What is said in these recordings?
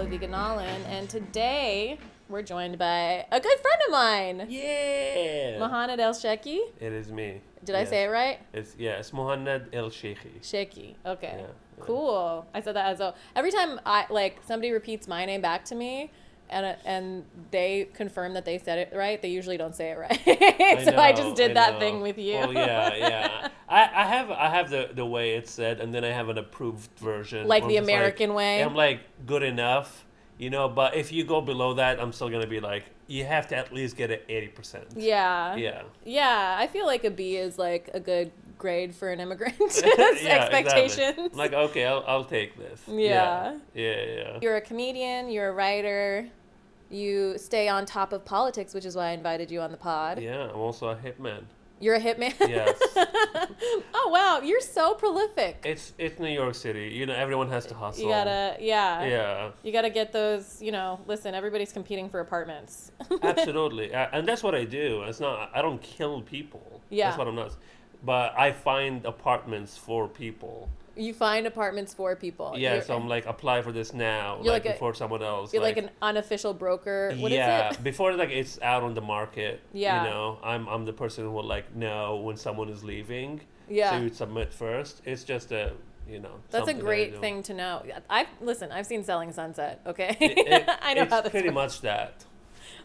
I'm Pallavi Gunalan, and today we're joined by a good friend of mine, Yeah. Mohamed El Sheki. It is me. Did I say it right? It's yeah. It's Mohanad Elshieky. Sheki. Okay. Yeah, yeah. Cool. I said that as a every time I like somebody repeats my name back to me. And, uh, and they confirm that they said it right. They usually don't say it right, so I know, just did I that know. thing with you. Oh yeah, yeah. I, I have I have the the way it's said, and then I have an approved version, Like the American way? I'm like good enough, you know. But if you go below that, I'm still gonna be like, you have to at least get it eighty percent. yeah. Yeah. Yeah, I feel like a B is like a good grade for an immigrant. Yeah, Expectations. Exactly. Like okay, I'll I'll take this. Yeah. Yeah. Yeah. yeah. You're a comedian, you're a writer, you stay on top of politics, which is why I invited you on the pod. Yeah, I'm also a hitman. You're a hitman. Yes. oh wow, you're so prolific. It's it's New York City. You know, everyone has to hustle. You gotta, yeah. Yeah. You gotta get those. You know, listen, everybody's competing for apartments. Absolutely, Uh, and that's what I do. It's not. I don't kill people. Yeah. That's what I'm not. But I find apartments for people. You find apartments for people. Yeah, You're, so I'm like, apply for this now, like, like a- before someone else. you're like, an unofficial broker. What is yeah, it? before like it's out on the market. Yeah. You know, I'm I'm the person who will like know when someone is leaving. Yeah. So you submit first. It's just a you know. That's a great do. thing to know. I've listen. I've seen Selling Sunset. Okay, It- it- I know how this pretty works. much that.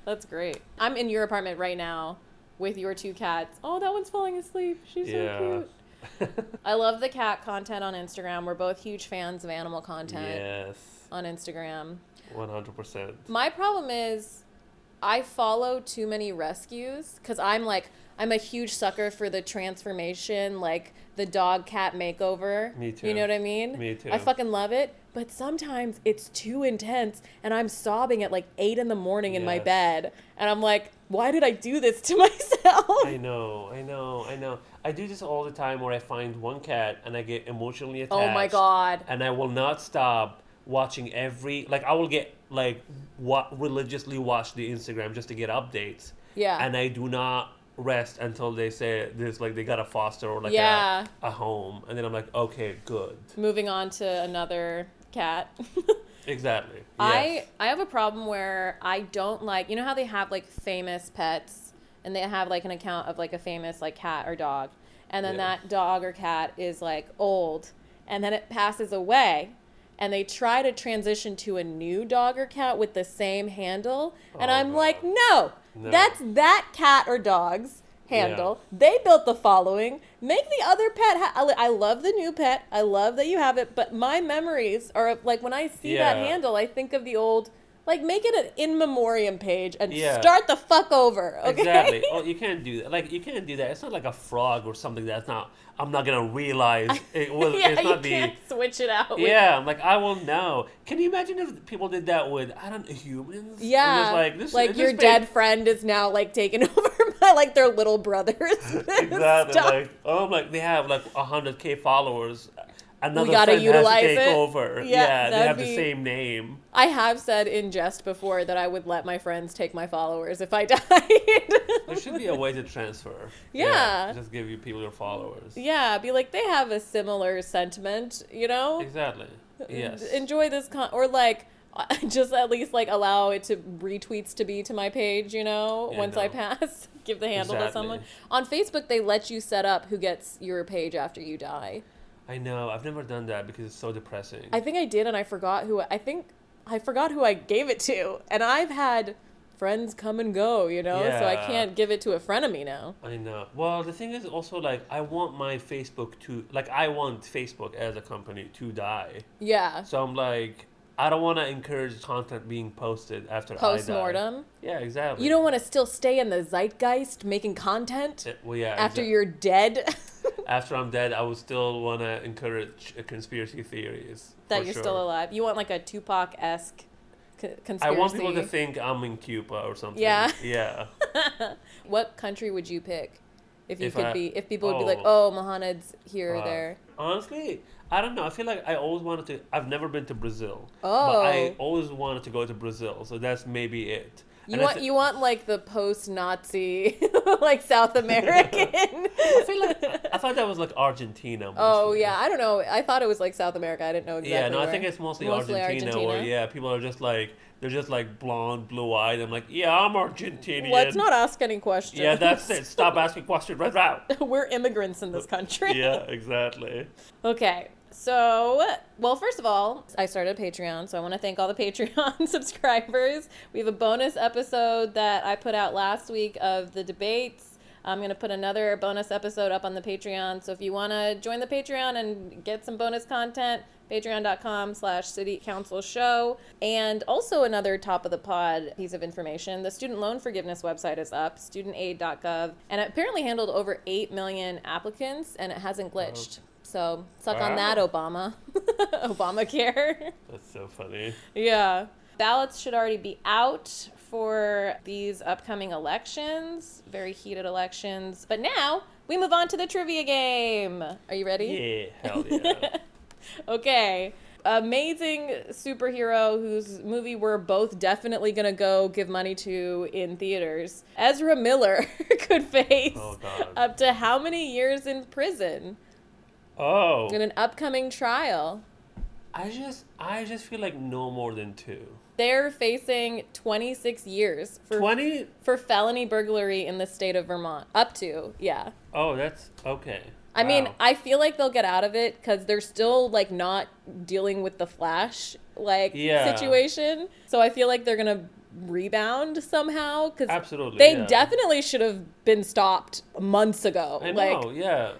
That's great. I'm in your apartment right now with your two cats. Oh, that one's falling asleep. She's Yeah. so cute. I love the cat content on Instagram. We're both huge fans of animal content yes. on Instagram. One hundred percent. My problem is I follow too many rescues because I'm like, I'm a huge sucker for the transformation, like the dog cat makeover. Me too. You too. know what I mean? Me too. I fucking love it. But sometimes it's too intense and I'm sobbing at like eight in the morning in my Yes. bed. And I'm like, why did I do this to myself? I know, I know, I know. I do this all the time where I find one cat and I get emotionally attached. oh my God. And I will not stop watching every like I will get like what religiously watch the Instagram just to get updates. Yeah. And I do not rest until they say there's like they got a foster or like Yeah. a, a home and then I'm like, okay, good. Moving on to another cat. Exactly. I I have a problem where I don't like you know how they have like famous pets and they have like an account of like a famous like cat or dog and then Yeah. that dog or cat is like old and then it passes away and they try to transition to a new dog or cat with the same handle and Oh, I'm God. like no, No. that's that cat or dog's handle they built the following make the other pet ha- I I love the new pet I love that you have it but my memories are like when I see that handle I think of the old like make it an in memoriam page and Yeah. start the fuck over okay Exactly. Oh, you can't do that. Like you can't do that. It's not like a frog or something that's not. I'm not gonna realize it was. yeah it's you not the. can't switch it out Yeah, I'm like I will know. Can you imagine if people did that with I don't know humans? Yeah like this. like your page- dead friend is now like taken over by like their little brothers Exactly. Stop. Like oh, I'm like they have like hundred k followers. Another gotta friend utilize has to take it. over. Yeah, Yeah, they have be- the same name. I have said in jest before that I would let my friends take my followers if I died. There should be a way to transfer. Yeah. just give you people your followers. yeah, be like they have a similar sentiment, you know? Exactly. Yes. Enjoy this con or like just at least like allow it to retweets to be to my page, you know, Yeah, once I pass. Give the handle to someone. On Facebook they let you set up who gets your page after you die. I know. I've never done that because it's so depressing. I think I did and I forgot who I think I forgot who I gave it to. And I've had friends come and go, you know, Yeah. so I can't give it to a friend of me now. I know. Well, the thing is also like I want my Facebook to like I want Facebook as a company to die. Yeah. So I'm like I don't want to encourage content being posted after I Post die. mortem. Yeah, exactly. You don't want to still stay in the zeitgeist making content Uh, Well, yeah. after you're dead. after I'm dead, I would still want to encourage conspiracy theories. that you're sure. still alive. You want like a Tupac esque c- I conspiracy. I want people to think I'm in Cuba or something. Yeah. Yeah. what country would you pick if you If could I- be? If people would be like, oh. "Oh, Mohammed's here or Uh, there." Honestly, I don't know. I feel like I always wanted to. I've never been to Brazil. Oh. But I always wanted to go to Brazil, so that's maybe it. You want you want like the post Nazi like South American. I feel like I thought that was like Argentina. oh yeah, I don't know. I thought it was like South America. I didn't know exactly. Yeah, no, I think it's mostly, Mostly Argentina, where yeah, people are just like they're just like blonde, blue eyed. I'm like, yeah, I'm Argentinian. Let's not ask any questions. Yeah, that's it. Stop asking questions right now. We're immigrants in this country. yeah, exactly. Okay. So, well, first of all, I started Patreon, so I want to thank all the Patreon subscribers. We have a bonus episode that I put out last week of the debates. I'm going to put another bonus episode up on the Patreon. So if you want to join the Patreon and get some bonus content, patreon.com slash city counsel show. And also another top of the pod piece of information. The student loan forgiveness website is up, studentaid.gov, and it apparently handled over 8 million applicants and it hasn't glitched. Oh. So suck on that, Obama. Obamacare. That's so funny. yeah. Ballots should already be out for these upcoming elections, very heated elections. But now we move on to the trivia game. Are you ready? Yeah, hell yeah. Okay. Amazing superhero whose movie we're both definitely going to go give money to in theaters. Ezra Miller could oh, face Oh, up to how many years in prison oh, in an upcoming trial? I just, I just feel like no more than two. They're facing 26 years for Twenty? for felony burglary in the state of Vermont. Up to, yeah. Oh, that's okay. I mean, I feel like they'll get out of it because they're still like not dealing with the Flash like Yeah. situation. So I feel like they're gonna rebound somehow because Absolutely, they yeah. definitely should have been stopped months ago. I like know, yeah,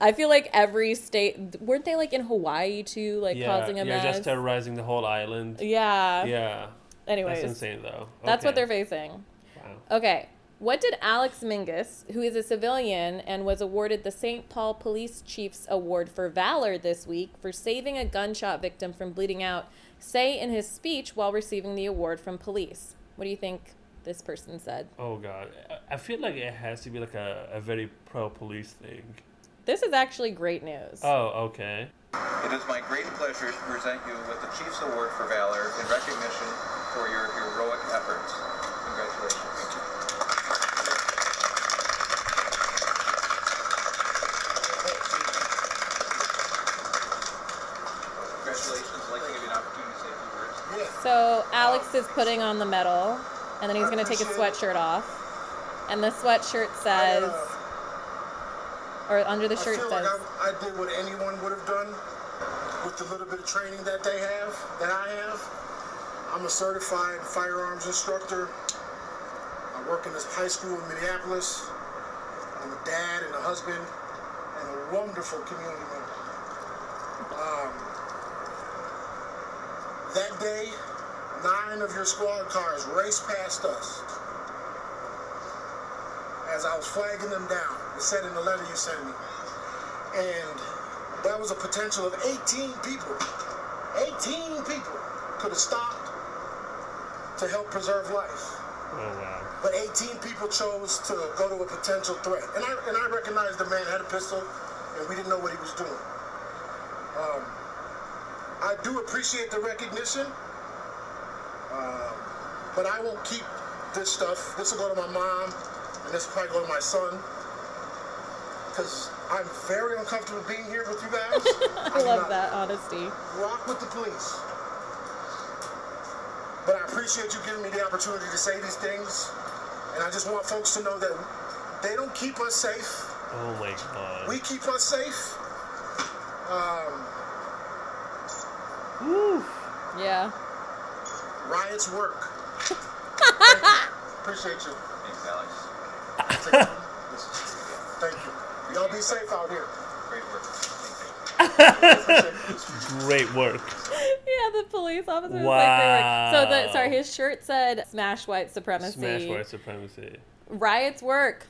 I feel like every state weren't they like in Hawaii too, like yeah, causing a yeah, mess. just terrorizing the whole island. yeah. Yeah, Anyways, that's insane though. that's what they're facing. Wow. Okay. What did Alex Mingus, who is a civilian and was awarded the St. Paul Police Chief's Award for Valor this week for saving a gunshot victim from bleeding out, say in his speech while receiving the award from police? What do you think this person said? Oh god, I- I feel like it has to be like a, a very pro police thing. This is actually great news. Oh, okay. It is my great pleasure to present you with the Chiefs Award for Valor in recognition for your heroic efforts. Congratulations. Congratulations. I'd like to give you an opportunity to say a few words. So Alex is putting on the medal, and then he's going to take his sweatshirt off. And the sweatshirt says, or under the shirt I feel says, like I, I did what anyone would have done with the little bit of training that they have, that I have. I'm a certified firearms instructor. I work in this high school in Minneapolis. I'm a dad and a husband and a wonderful community member. Um, that day, nine of your squad cars raced past us as I was flagging them down. It said in the letter you sent me. And that was a potential of 18 people. 18 people could have stopped to help preserve life. Oh wow. But 18 people chose to go to a potential threat. And I, and I recognized the man had a pistol and we didn't know what he was doing. Um, I do appreciate the recognition, um, but I won't keep this stuff. This will go to my mom and this will probably go to my son. Because I'm very uncomfortable being here with you guys. I do love that honesty. rock with the police. But I appreciate you giving me the opportunity to say these things. And I just want folks to know that they don't keep us safe. Oh my god. We keep us safe. Um, Woo. Yeah. riots work. Thank you. Appreciate you. Thanks, Alex. Thank you. Y'all be safe out here. Great work. Great work. Yeah, the police officer was like they. So the sorry, his shirt said "Smash White Supremacy." Smash white supremacy. Riots work.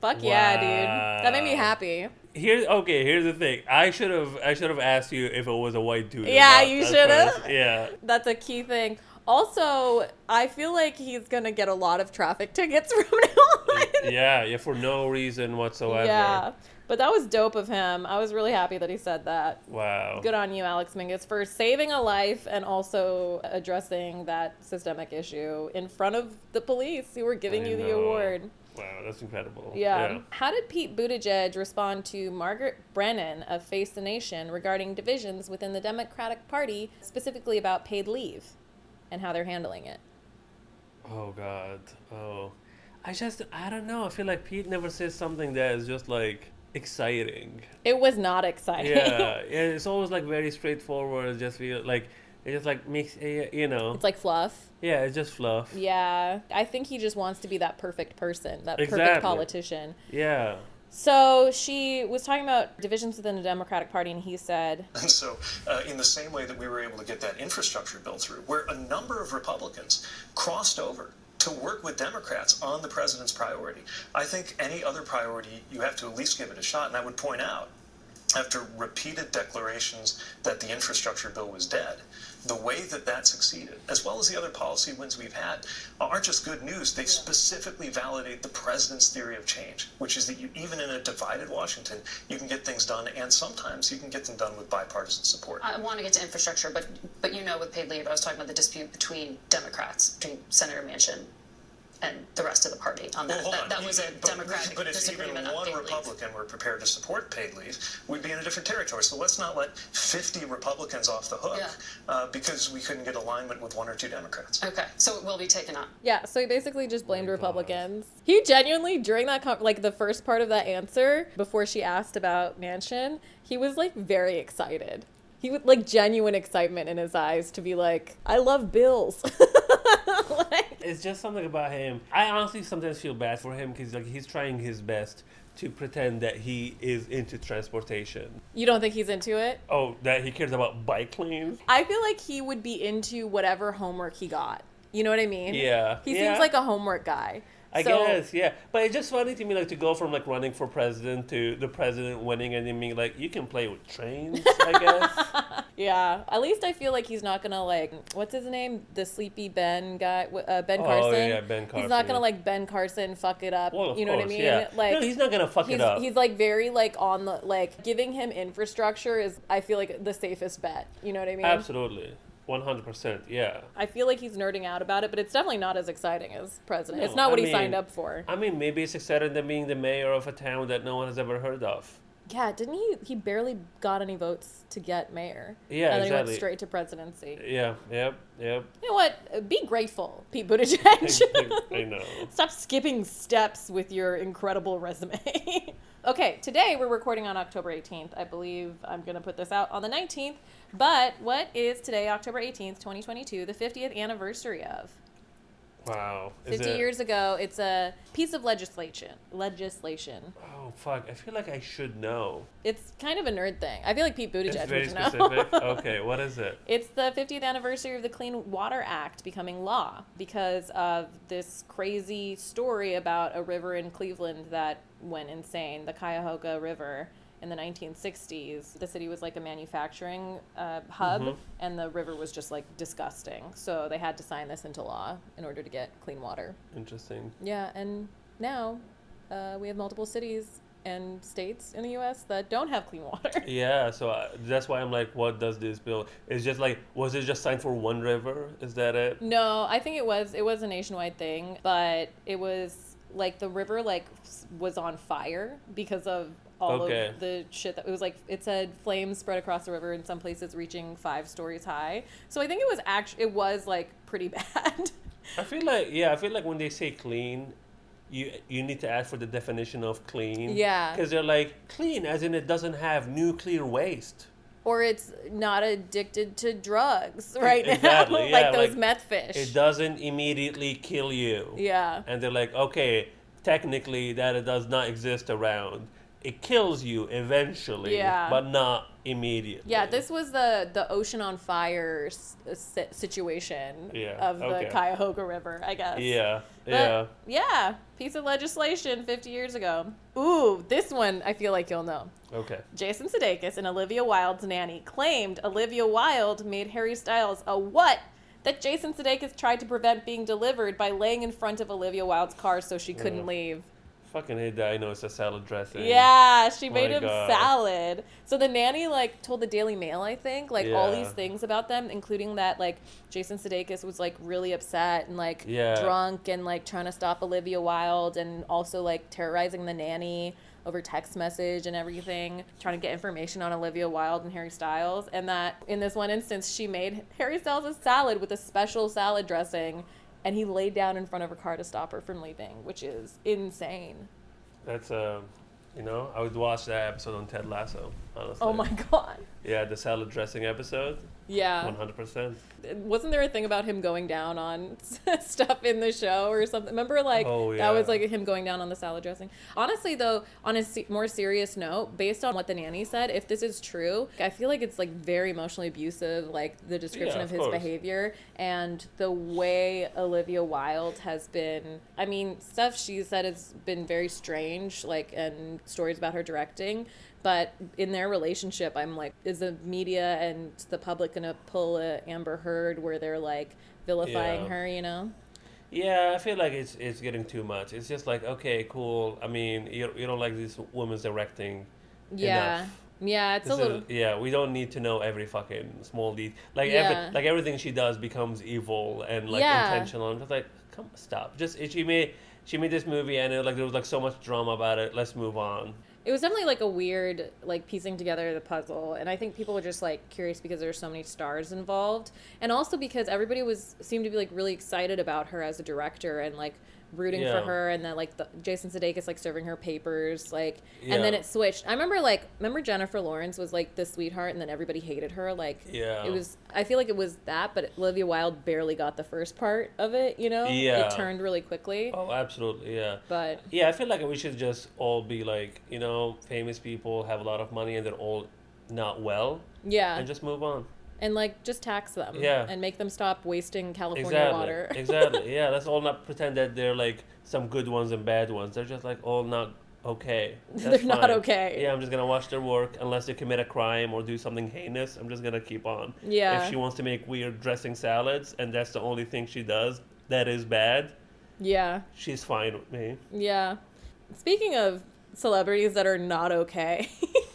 Fuck yeah, dude. That made me happy. Here's okay. Here's the thing. I should have, I should have asked you if it was a white dude. Yeah, you should've. Yeah. That's a key thing. Also, I feel like he's gonna get a lot of traffic tickets from now on. Yeah, yeah, for no reason whatsoever. Yeah. But that was dope of him. I was really happy that he said that. Wow. Good on you, Alex Mingus, for saving a life and also addressing that systemic issue in front of the police who were giving I you the award. Wow, that's incredible. Yeah. How did Pete Buttigieg respond to Margaret Brennan of Face the Nation regarding divisions within the Democratic Party, specifically about paid leave and how they're handling it? Oh God. Oh, I just I don't know. I feel like Pete never says something that is just like exciting. It was not exciting. Yeah, yeah. It's always like very straightforward. Just feel like it just like makes eh, you know. it's like fluff. Yeah, it's just fluff. Yeah. I think he just wants to be that perfect person, that perfect politician. Yeah. So she was talking about divisions within the Democratic Party, and he said, And so, uh, in the same way that we were able to get that infrastructure bill through, where a number of Republicans crossed over to work with Democrats on the president's priority, I think any other priority, you have to at least give it a shot. And I would point out, after repeated declarations that the infrastructure bill was dead, the way that that succeeded, as well as the other policy wins we've had, aren't just good news. They specifically validate the president's theory of change, which is that you, even in a divided Washington, you can get things done, and sometimes you can get them done with bipartisan support. I want to get to infrastructure, but but you know, with paid leave, I was talking about the dispute between Democrats, between Senator Manchin and the rest of the party on that. Well, that, on. that was a But- Democratic But if even on one paid leave. Republican were prepared to support paid leave, we'd be in a different territory. So let's not let 50 Republicans off the hook Yeah. uh, because we couldn't get alignment with one or two Democrats. Okay, so it will be taken up. Yeah, so he basically just blamed my Republicans. He genuinely, during that, con- like the first part of that answer, before she asked about Manchin, he was like very excited. He would like genuine excitement in his eyes to be like, I love bills. like, It's just something about him. I honestly sometimes feel bad for him because like he's trying his best to pretend that he is into transportation. you don't think he's into it? Oh, that he cares about bike lanes. I feel like he would be into whatever homework he got. You know what I mean? Yeah, He yeah. seems like a homework guy. I So- guess, yeah. But it's just funny to me, like, to go from, like, running for president to the president winning and then being like, you can play with trains, I guess. Yeah, at least I feel like he's not gonna like what's his name, the sleepy Ben guy, uh, Ben Oh, Carson. yeah, yeah, Ben Carson. He's not gonna like Ben Carson fuck it up. Well, of you know what I course, mean? yeah. Like No, he's not gonna fuck it up. He's like very like on the like giving him infrastructure is I feel like the safest bet. You know what I mean? Absolutely. 100%, yeah. I feel like he's nerding out about it, but it's definitely not as exciting as president. it's not what I he signed up for. I mean, maybe it's exciting than being the mayor of a town that no one has ever heard of. yeah, didn't he? He barely got any votes to get mayor. Yeah, and then he went straight to presidency. Yeah, yep, yep. You know what? Be grateful, Pete Buttigieg. I know. Stop skipping steps with your incredible resume. okay, today we're recording on October 18th. I believe I'm going to put this out on the 19th. But what is today, October 18th, 2022, the 50th anniversary of? Wow. Is 50 it- years ago, it's a piece of legislation. Legislation. Oh, fuck. I feel like I should know. It's kind of a nerd thing. I feel like Pete Buttigieg It's very would know. specific. okay, what is it? It's the 50th anniversary of the Clean Water Act becoming law because of this crazy story about a river in Cleveland that went insane, the Cuyahoga River. In the 1960s, the city was like a manufacturing uh, hub, Mhm. and the river was just like disgusting. So they had to sign this into law in order to get clean water. Interesting. Yeah, and now uh, we have multiple cities and states in the U.S. that don't have clean water. Yeah, so uh, that's why I'm like, what does this bill? It's just like, was it just signed for one river? Is that it? No, I think it was it was a nationwide thing, but it was like the river like was on fire because of all Okay. of the shit that it was like it said flames spread across the river in some places reaching 5 stories high. So I think it was actually it was like pretty bad. I feel like, yeah, I feel like when they say clean, you you need to ask for the definition of clean. Yeah. Because they're like, clean as in it doesn't have nuclear waste. Or it's not addicted to drugs right exactly, now like those like, meth fish. It doesn't immediately kill you. yeah. And they're like, okay, technically that it does not exist around. It kills you eventually, Yeah. but not immediately. Yeah, this was the the ocean on fire s- situation Yeah, of the okay. Cuyahoga River, I guess. Yeah, But, yeah. Yeah, piece of legislation 50 years ago. Ooh, this one I feel like you'll know. Okay. Jason Sudeikis and Olivia Wilde's nanny claimed Olivia Wilde made Harry Styles a what that Jason Sudeikis tried to prevent being delivered by laying in front of Olivia Wilde's car so she couldn't Ugh. leave. Fucking hate that. I know it's a salad dressing. Yeah, she oh made My him God. salad. So the nanny like told the Daily Mail, I think, like all these things about them, including that like Jason Sudeikis was like really upset and like Yeah. drunk and like trying to stop Olivia Wilde and also like terrorizing the nanny over text message and everything, trying to get information on Olivia Wilde and Harry Styles. And that in this one instance, she made Harry Styles a salad with a special salad dressing. And he laid down in front of her car to stop her from leaving, which is insane. That's um, you know, I would watch that episode on Ted Lasso. Honestly. Oh my god. Yeah, the salad dressing episode. Yeah. One hundred percent. Wasn't there a thing about him going down on stuff in the show or something? Remember, like, Oh, that was like him going down on the salad dressing. Honestly, though, on a se- more serious note, based on what the nanny said, if this is true, I feel like it's like very emotionally abusive, like the description Yeah, of of his course. behavior and the way Olivia Wilde has been. I mean, stuff she said has been very strange, like, and stories about her directing. But in their relationship, I'm like, is the media and the public gonna pull a Amber Heard where they're like vilifying Yeah. her? You know? Yeah, I feel like it's it's getting too much. It's just like okay, cool. I mean, you you don't like these women's directing. Yeah, enough. yeah. It's This a little. is, yeah, we don't need to know every fucking small detail. Like Yeah. every like everything she does becomes evil and like Yeah. intentional. And just like, come stop. Just she made she made this movie and it, like there was like so much drama about it. Let's move on. It was definitely like a weird, like piecing together the puzzle, and I think people were just like curious because there's so many stars involved, and also because everybody was seemed to be like really excited about her as a director and like rooting Yeah. for her, and then like the, Jason Sudeikis like serving her papers, like, and then it switched. I remember like remember Jennifer Lawrence was like the sweetheart, and then everybody hated her. Like, Yeah. it was. I feel like it was that, but Olivia Wilde barely got the first part of it. You know, Yeah. it turned really quickly, Oh, absolutely, yeah. but Yeah, I feel like we should just all be like, you know, famous people have a lot of money and they're all not well, yeah, and just move on. And like just tax them Yeah. and make them stop wasting california Exactly. water exactly. Yeah, let's all not pretend that they're like some good ones and bad ones. They're just like all not okay. They're not okay. Yeah, I'm just gonna watch their work unless they commit a crime or do something heinous. I'm just gonna keep on. Yeah. If she wants to make weird dressing salads and that's the only thing she does that is bad, yeah she's fine with me. yeah speaking of celebrities that are not okay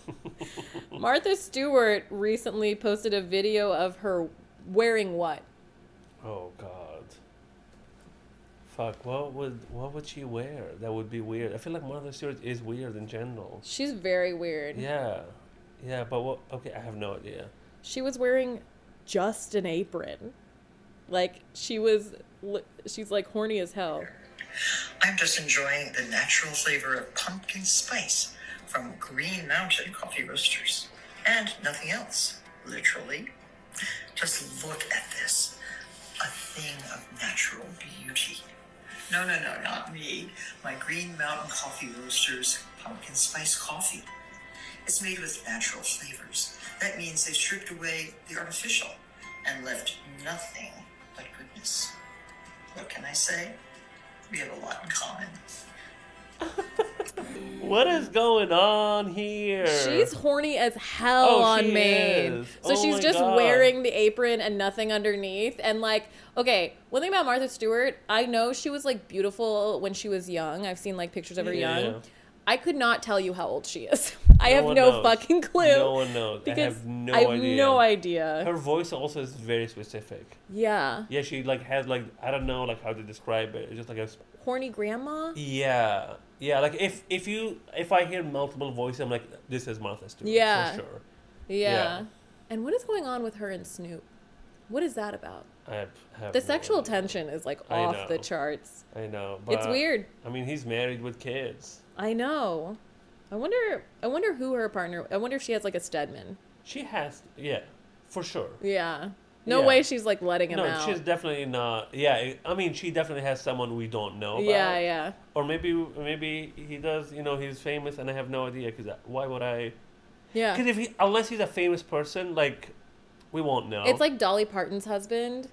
martha stewart recently posted a video of her wearing what Oh God. Fuck. What would what would she wear? That would be weird. I feel like Martha Stewart is weird in general. she's very weird Yeah. Yeah, but what? Okay, I have no idea. she was wearing just an apron like she was she's like horny as hell I'm just enjoying the natural flavor of pumpkin spice from Green Mountain Coffee Roasters. And nothing else, literally. Just look at this. A thing of natural beauty. No, no, no, not me. My Green Mountain Coffee Roasters pumpkin spice coffee. It's made with natural flavors. That means they stripped away the artificial and left nothing but goodness. What can I say? We have a lot in common. What is going on here? She's horny as hell Oh, on Maine. So Oh she's just God. wearing the apron and nothing underneath. And like, okay, one thing about Martha Stewart, I know she was like beautiful when she was young. I've seen like pictures of her Yeah. young. I could not tell you how old she is. I No have no knows. fucking clue. No one knows. I Because have no I have idea. no idea. Her voice also is very specific. yeah. Yeah, she like has like I don't know like how to describe it. It's just like a Horny grandma? yeah yeah like if if you if I hear multiple voices, I'm like this is Martha Stewart Yeah. for sure. Yeah. Yeah. And what is going on with her and Snoop? What is that about? I have, The no sexual idea. tension is like off the charts. I know. It's weird. I mean, he's married with kids. I know. I wonder. I wonder who her partner. I wonder if she has like a Stedman. She has, yeah, for sure. Yeah. No Yeah. way she's like letting him No, out. she's definitely not. Yeah, I- mean, she definitely has someone we don't know. About. yeah, yeah, Or maybe, maybe he does. You know, he's famous, and I have no idea. Because uh, why would I? yeah. Because if he, unless he's a famous person, like, we won't know. It's like Dolly Parton's husband.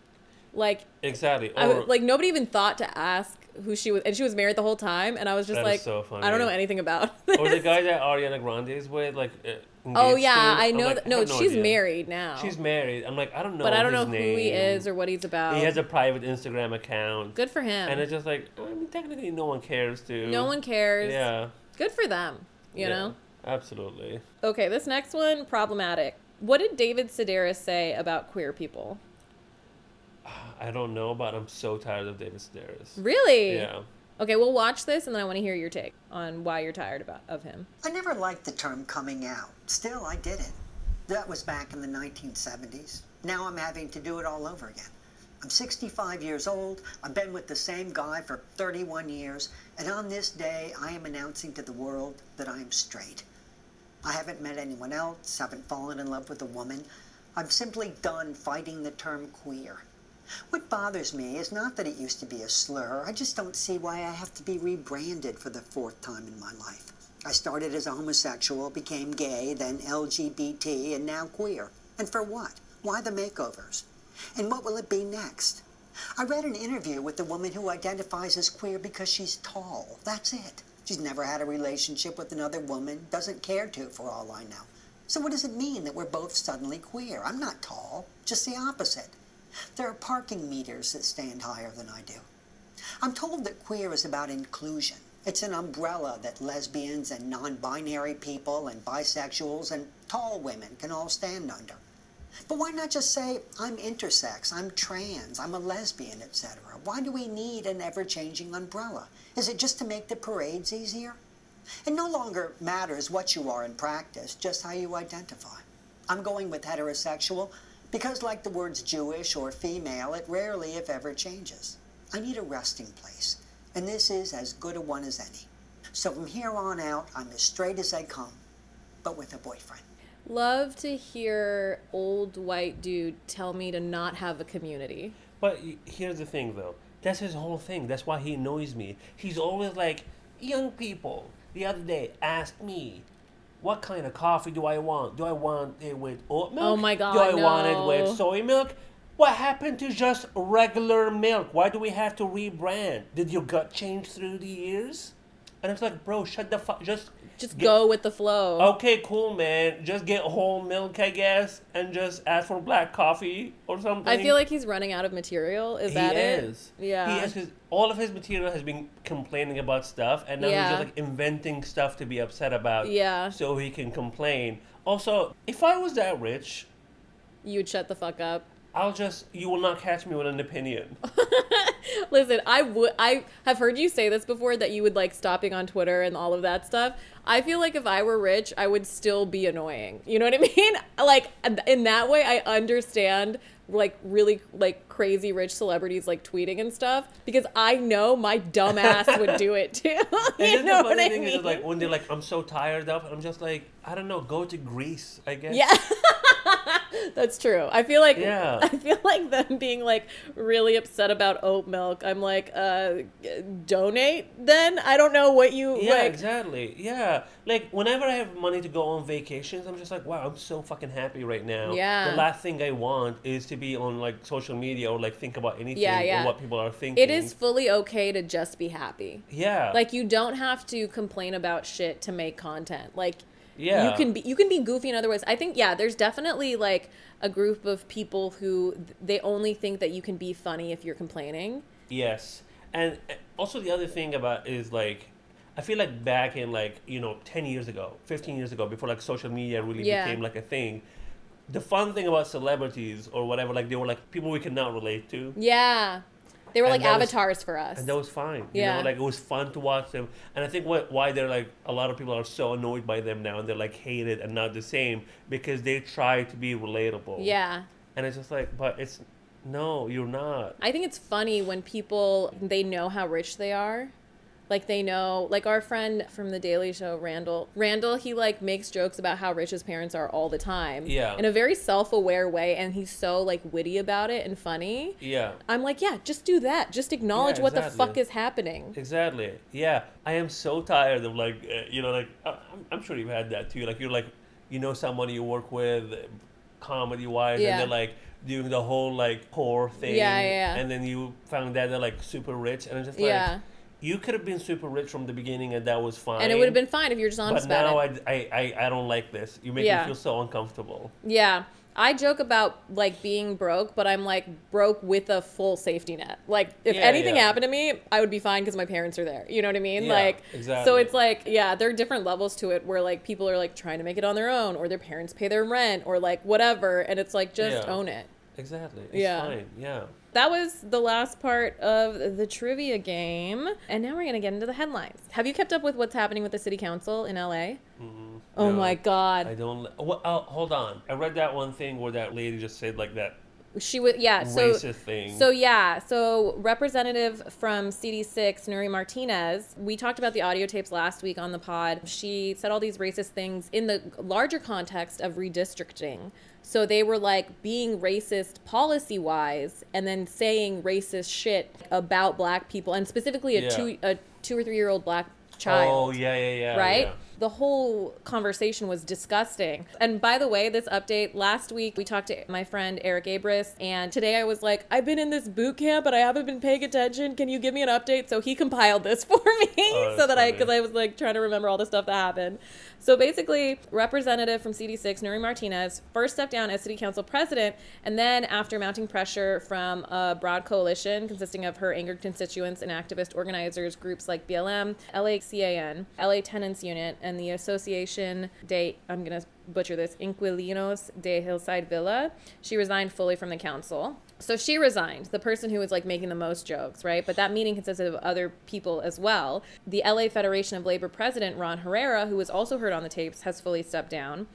Like, exactly. Or I, like nobody even thought to ask who she was, and she was married the whole time, and I was just That like, so. I don't know anything about. Or the guy that Ariana Grande is with, like. Uh, Oh yeah, to? I know. like, that, I no, have she's idea. married now. She's married. I'm like, I don't know. but I don't know his who he is or what he's about. He has a private Instagram account. Good for him. And it's just like, I mean, technically, no one cares to. no one cares. Yeah. Good for them. You yeah, know. Absolutely. Okay, this next one problematic. What did David Sedaris say about queer people? I don't know, but I'm so tired of David Sedaris. Really? Yeah. Okay, we'll watch this and then I want to hear your take on why you're tired about of him. I never liked the term coming out. Still, I did it. That was back in the 1970s. Now I'm having to do it all over again. I'm 65 years old. I've been with the same guy for 31 years. And on this day, I am announcing to the world that I am straight. I haven't met anyone else, haven't fallen in love with a woman. I'm simply done fighting the term queer. What bothers me is not that it used to be a slur. I just don't see why I have to be rebranded for the fourth time in my life. I started as a homosexual, became gay, then LGBT, and now queer. And for what? Why the makeovers? And what will it be next? I read an interview with a woman who identifies as queer because she's tall. That's it. She's never had a relationship with another woman, doesn't care to, for all I know. So what does it mean that we're both suddenly queer? I'm not tall, just the opposite. There are parking meters that stand higher than I do. I'm told that queer is about inclusion. It's an umbrella that lesbians and non binary people and bisexuals and tall women can all stand under. But why not just say, I'm intersex, I'm trans, I'm a lesbian, etc.? Why do we need an ever changing umbrella? Is it just to make the parades easier? It no longer matters what you are in practice, just how you identify. I'm going with heterosexual because, like the words Jewish or female, it rarely, if ever, changes. I need a resting place, and this is as good a one as any. So from here on out, I'm as straight as I come, but with a boyfriend. Love to hear old white dude tell me to not have a community. But here's the thing, though. That's his whole thing. That's why he annoys me. He's always like, young people. The other day asked me, what kind of coffee do I want? Do I want it with oat milk? Oh my god. Do I God, want it with soy milk? What happened to just regular milk? Why do we have to rebrand? Did your gut change through the years? And it's like, bro, shut the fuck. Just Just get- go with the flow. Okay, cool, man. Just get whole milk, I guess, and just ask for black coffee or something. I feel like he's running out of material. Is that he it? is. Yeah. He is because all of his material has been complaining about stuff, and now Yeah. he's just like inventing stuff to be upset about. Yeah. So he can complain. Also, if I was that rich, You'd shut the fuck up. I'll just you will not catch me with an opinion. Listen, I would I have heard you say this before that you would like stopping on Twitter and all of that stuff. I feel like if I were rich, I would still be annoying. You know what I mean? Like in that way I understand like really like crazy rich celebrities like tweeting and stuff because I know my dumb ass would do it too. And you then know the what funny I thing mean? is like when they're like, I'm so tired of, I'm just like, I don't know, go to Greece, I guess. Yeah. That's true. I feel like Yeah. I feel like them being like really upset about oat milk. I'm like, uh donate then? I don't know what you Yeah, like exactly. Yeah. Like whenever I have money to go on vacations, I'm just like, wow, I'm so fucking happy right now. Yeah. The last thing I want is to be on like social media or like think about anything Yeah, yeah. or what people are thinking. It is fully okay to just be happy. Yeah. Like you don't have to complain about shit to make content. Like Yeah. you can be you can be goofy in other ways. I think yeah, there's definitely like a group of people who they only think that you can be funny if you're complaining. Yes. And uh, also the other thing about is like I feel like back in like, you know, 10 years ago, 15 years ago before like social media really Yeah. became like a thing, the fun thing about celebrities or whatever like they were like people we could not relate to. Yeah. They were And like that was- avatars for us. and that was fine. You Yeah. know, like it was fun to watch them. And I think what why they're like a lot of people are so annoyed by them now and they're like hated and not the same because they try to be relatable. yeah. And it's just like, but it's no, you're not. I think it's funny when people they know how rich they are. Like they know like our friend from the Daily Show, Randall. Randall, he like makes jokes about how rich his parents are all the time. Yeah. In a very self-aware way and he's so like witty about it and funny. Yeah. I'm like, yeah, just do that. Just acknowledge Yeah, what the fuck is happening. Exactly. Yeah. I am so tired of like, uh, you know, like uh, I'm, I'm sure you've had that too. Like you're like, you know, someone you work with, comedy wise, Yeah. and they're like doing the whole like poor thing. Yeah, yeah, yeah. And then you found that they're like super rich, and it's just like Yeah. You could have been super rich from the beginning, and that was fine. and it would have been fine if you're just honest But now about it. I, I, I, I don't like this. You make Yeah. me feel so uncomfortable. Yeah. I joke about like being broke, but I'm like broke with a full safety net. Like if Yeah, anything yeah. happened to me, I would be fine because my parents are there. You know what I mean? Yeah, like exactly. so it's like yeah, there are different levels to it where like people are like trying to make it on their own or their parents pay their rent or like whatever and it's like just own it. Exactly. It's Yeah. fine. Yeah. That was the last part of the trivia game. And now we're going to get into the headlines. Have you kept up with what's happening with the city council in LA? Mm-hmm. Oh No, my god. I don't. What? Oh, hold on. I read that one thing where that lady just said like that She was yeah, so racist thing. So yeah, so representative from CD6, Nury Martinez, we talked about the audio tapes last week on the pod. She said all these racist things in the larger context of redistricting. So they were like being racist policy wise and then saying racist shit about black people and specifically a Yeah. two a two or three year old black oh, child Oh yeah, yeah, yeah. right? yeah. The whole conversation was disgusting. And by the way, this update last week we talked to my friend Eric Abris, and today I was like, I've been in this boot camp, but I haven't been paying attention. Can you give me an update? So he compiled this for me, Oh, so that I, because I was like trying to remember all the stuff that happened. So basically, representative from CD6, Nury Martinez, first stepped down as city council president, and then after mounting pressure from a broad coalition consisting of her angered constituents and activist organizers, groups like BLM, LACAN, LA Tenants Union, and the Association de, I'm going to butcher this, Inquilinos de Hillside Villa, she resigned fully from the council. So she resigned, the person who was like making the most jokes, right? But that meeting consisted of other people as well. The LA Federation of Labor president, Ron Herrera, who was also heard on the tapes, has fully stepped down.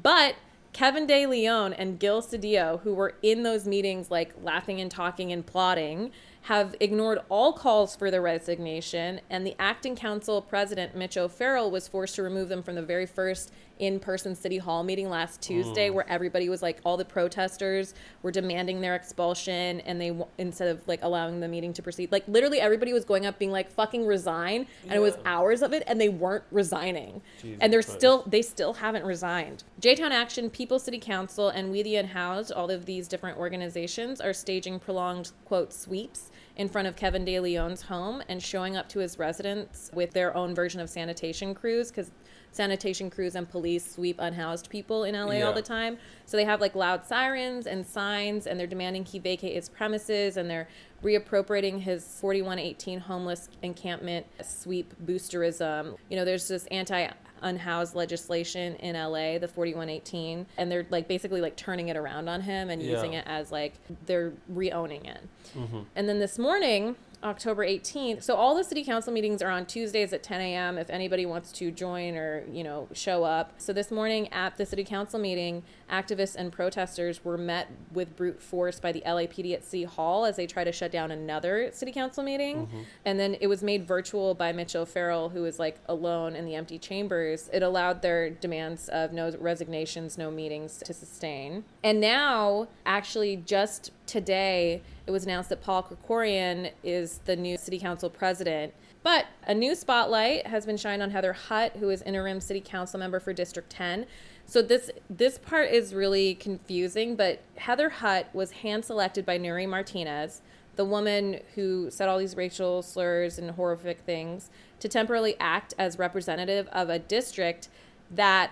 But Kevin De Leon and Gil Cedillo, who were in those meetings, like laughing and talking and plotting, have ignored all calls for their resignation, and the acting council president, Mitch O'Farrell, was forced to remove them from the very first in person city hall meeting last Tuesday, hmm. where everybody was like, all the protesters were demanding their expulsion, and they, instead of like allowing the meeting to proceed, like literally everybody was going up being like, fucking resign, and it was hours of it, and they weren't resigning. Jesus and they're Christ. still they still haven't resigned. J-Town Action, People City Council, and We the Unhoused, all of these different organizations are staging prolonged quote sweeps in front of Kevin De Leon's home and showing up to his residence with their own version of sanitation crews because sanitation crews and police sweep unhoused people in LA all the time. So they have like loud sirens and signs and they're demanding he vacate his premises and they're reappropriating his 4118 homeless encampment sweep boosterism. You know, there's this anti unhoused legislation in LA, the 4118, and they're like basically like turning it around on him and using it as like they're reowning it. Mm-hmm. And then this morning, October 18th, so all the city council meetings are on Tuesdays at 10 a.m. if anybody wants to join or, you know, show up. So this morning at the city council meeting, activists and protesters were met with brute force by the LAPD at City Hall as they try to shut down another city council meeting. Mm-hmm. And then it was made virtual by Mitch O'Farrell, who was like alone in the empty chambers. It allowed their demands of no resignations, no meetings to sustain. And now, actually, just today, it was announced that Paul Krekorian is the new city council president. But a new spotlight has been shined on Heather Hutt, who is interim city council member for District 10. So this this part is really confusing, but Heather Hutt was hand selected by Nury Martinez, the woman who said all these racial slurs and horrific things, to temporarily act as representative of a district that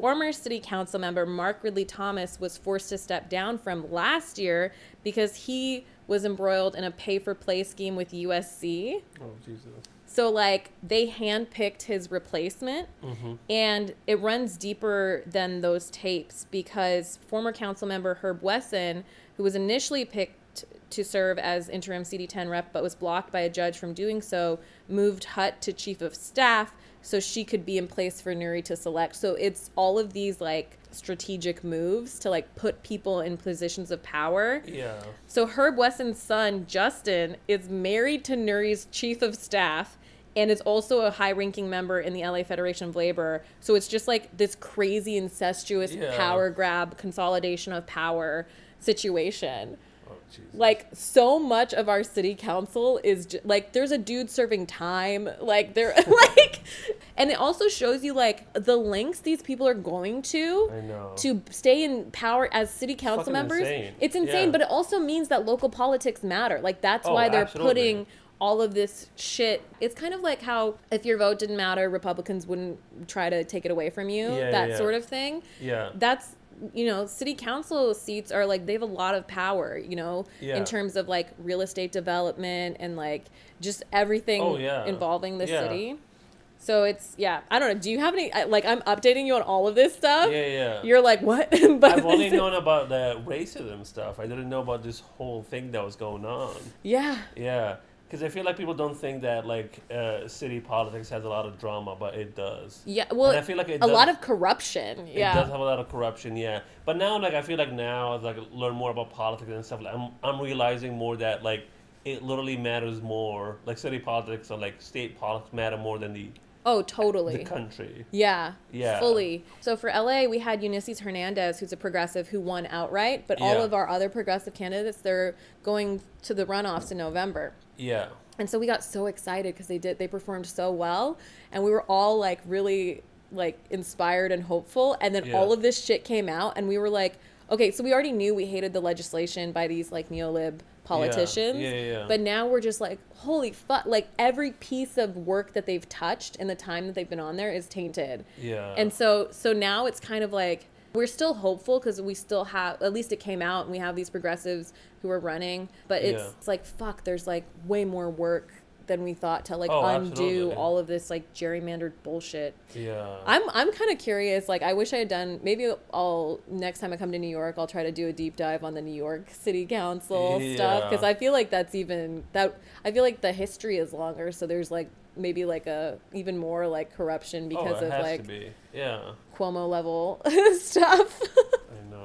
former city council member Mark Ridley Thomas was forced to step down from last year because he was embroiled in a pay for play scheme with USC. Oh Jesus. So like they handpicked his replacement mm-hmm. and it runs deeper than those tapes because former council member Herb Wesson, who was initially picked to serve as interim CD10 rep but was blocked by a judge from doing so, moved Hutt to chief of staff so she could be in place for Nury to select. So it's all of these like strategic moves to like put people in positions of power. Yeah. So Herb Wesson's son, Justin, is married to Nury's chief of staff and is also a high-ranking member in the LA Federation of Labor. So it's just like this crazy incestuous Yeah. power grab, consolidation of power situation. Jesus. Like so much of our city council is j- like there's a dude serving time. Like they're like, and it also shows you like the lengths these people are going to I know. to stay in power as city council fucking members. insane. It's insane, Yeah. but it also means that local politics matter. Like that's Oh, why they're absolutely. putting all of this shit. It's kind of like how if your vote didn't matter, Republicans wouldn't try to take it away from you. Yeah, that yeah. sort of thing yeah. that's you know city council seats are like they have a lot of power you know Yeah. in terms of like real estate development and like just everything Oh, yeah. involving the Yeah. city so it's yeah i don't know do you have any like i'm updating you on all of this stuff Yeah, yeah. you're like what but I've only known about the racism stuff. I didn't know about this whole thing that was going on. yeah Yeah, because I feel like people don't think that like uh, city politics has a lot of drama, but it does. yeah well And I feel like it a does- lot of corruption It yeah does have a lot of corruption, yeah. But now, like, I feel like now, as like learn more about politics and stuff, like, I'm I'm realizing more that like it literally matters more. Like city politics or like state politics matter more than the oh totally the country. Yeah. Yeah. Fully. So for LA, we had Eunisses Hernandez, who's a progressive who won outright, but all Yeah. of our other progressive candidates, they're going to the runoffs in November. Yeah. And so we got so excited because they did they performed so well and we were all like really like inspired and hopeful and then Yeah. all of this shit came out and we were like okay so we already knew we hated the legislation by these like neolib politicians Yeah, yeah, yeah. but now we're just like holy fuck like every piece of work that they've touched in the time that they've been on there is tainted Yeah. and so so now it's kind of like we're still hopeful because we still have at least it came out and we have these progressives who are running but it's, Yeah. it's like fuck there's like way more work than we thought to like Oh, undo absolutely. all of this like gerrymandered bullshit yeah. i'm i'm kind of curious like i wish i had done maybe i'll next time i come to new york i'll try to do a deep dive on the new york city council stuff because i feel like that's even that i feel like the history is longer so there's like maybe like a even more like corruption because oh, it of has like to be. Yeah. Cuomo level stuff. I know,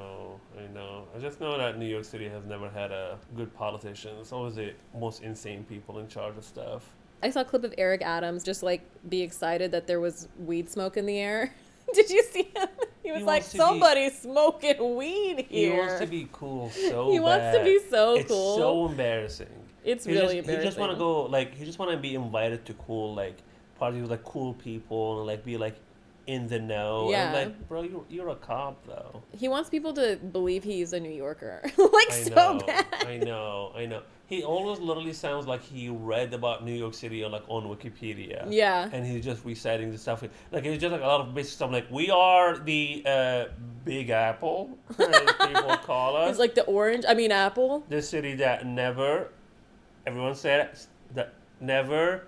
know. I just know that New York City has never had a good politician. It's always the most insane people in charge of stuff. I saw a clip of Eric Adams just like be excited that there was weed smoke in the air. Did you see him? He was He like, wants to be- somebody's smoking weed here." He wants to be cool so He wants to be so it's cool. so embarrassing. It's He really just, He just want to go like he just want to be invited to cool like parties with like cool people and like be like in the know. Yeah. And like, bro, you're, you're a cop though. He wants people to believe he's a New Yorker. like I so know. bad. I know. I know. He always literally sounds like he read about New York City on like on Wikipedia. Yeah. And he's just reciting the stuff. Like it's just like a lot of basic stuff. Like we are the uh, Big Apple, as people call us. It's like the orange, I mean apple. the city that never. Everyone said that never.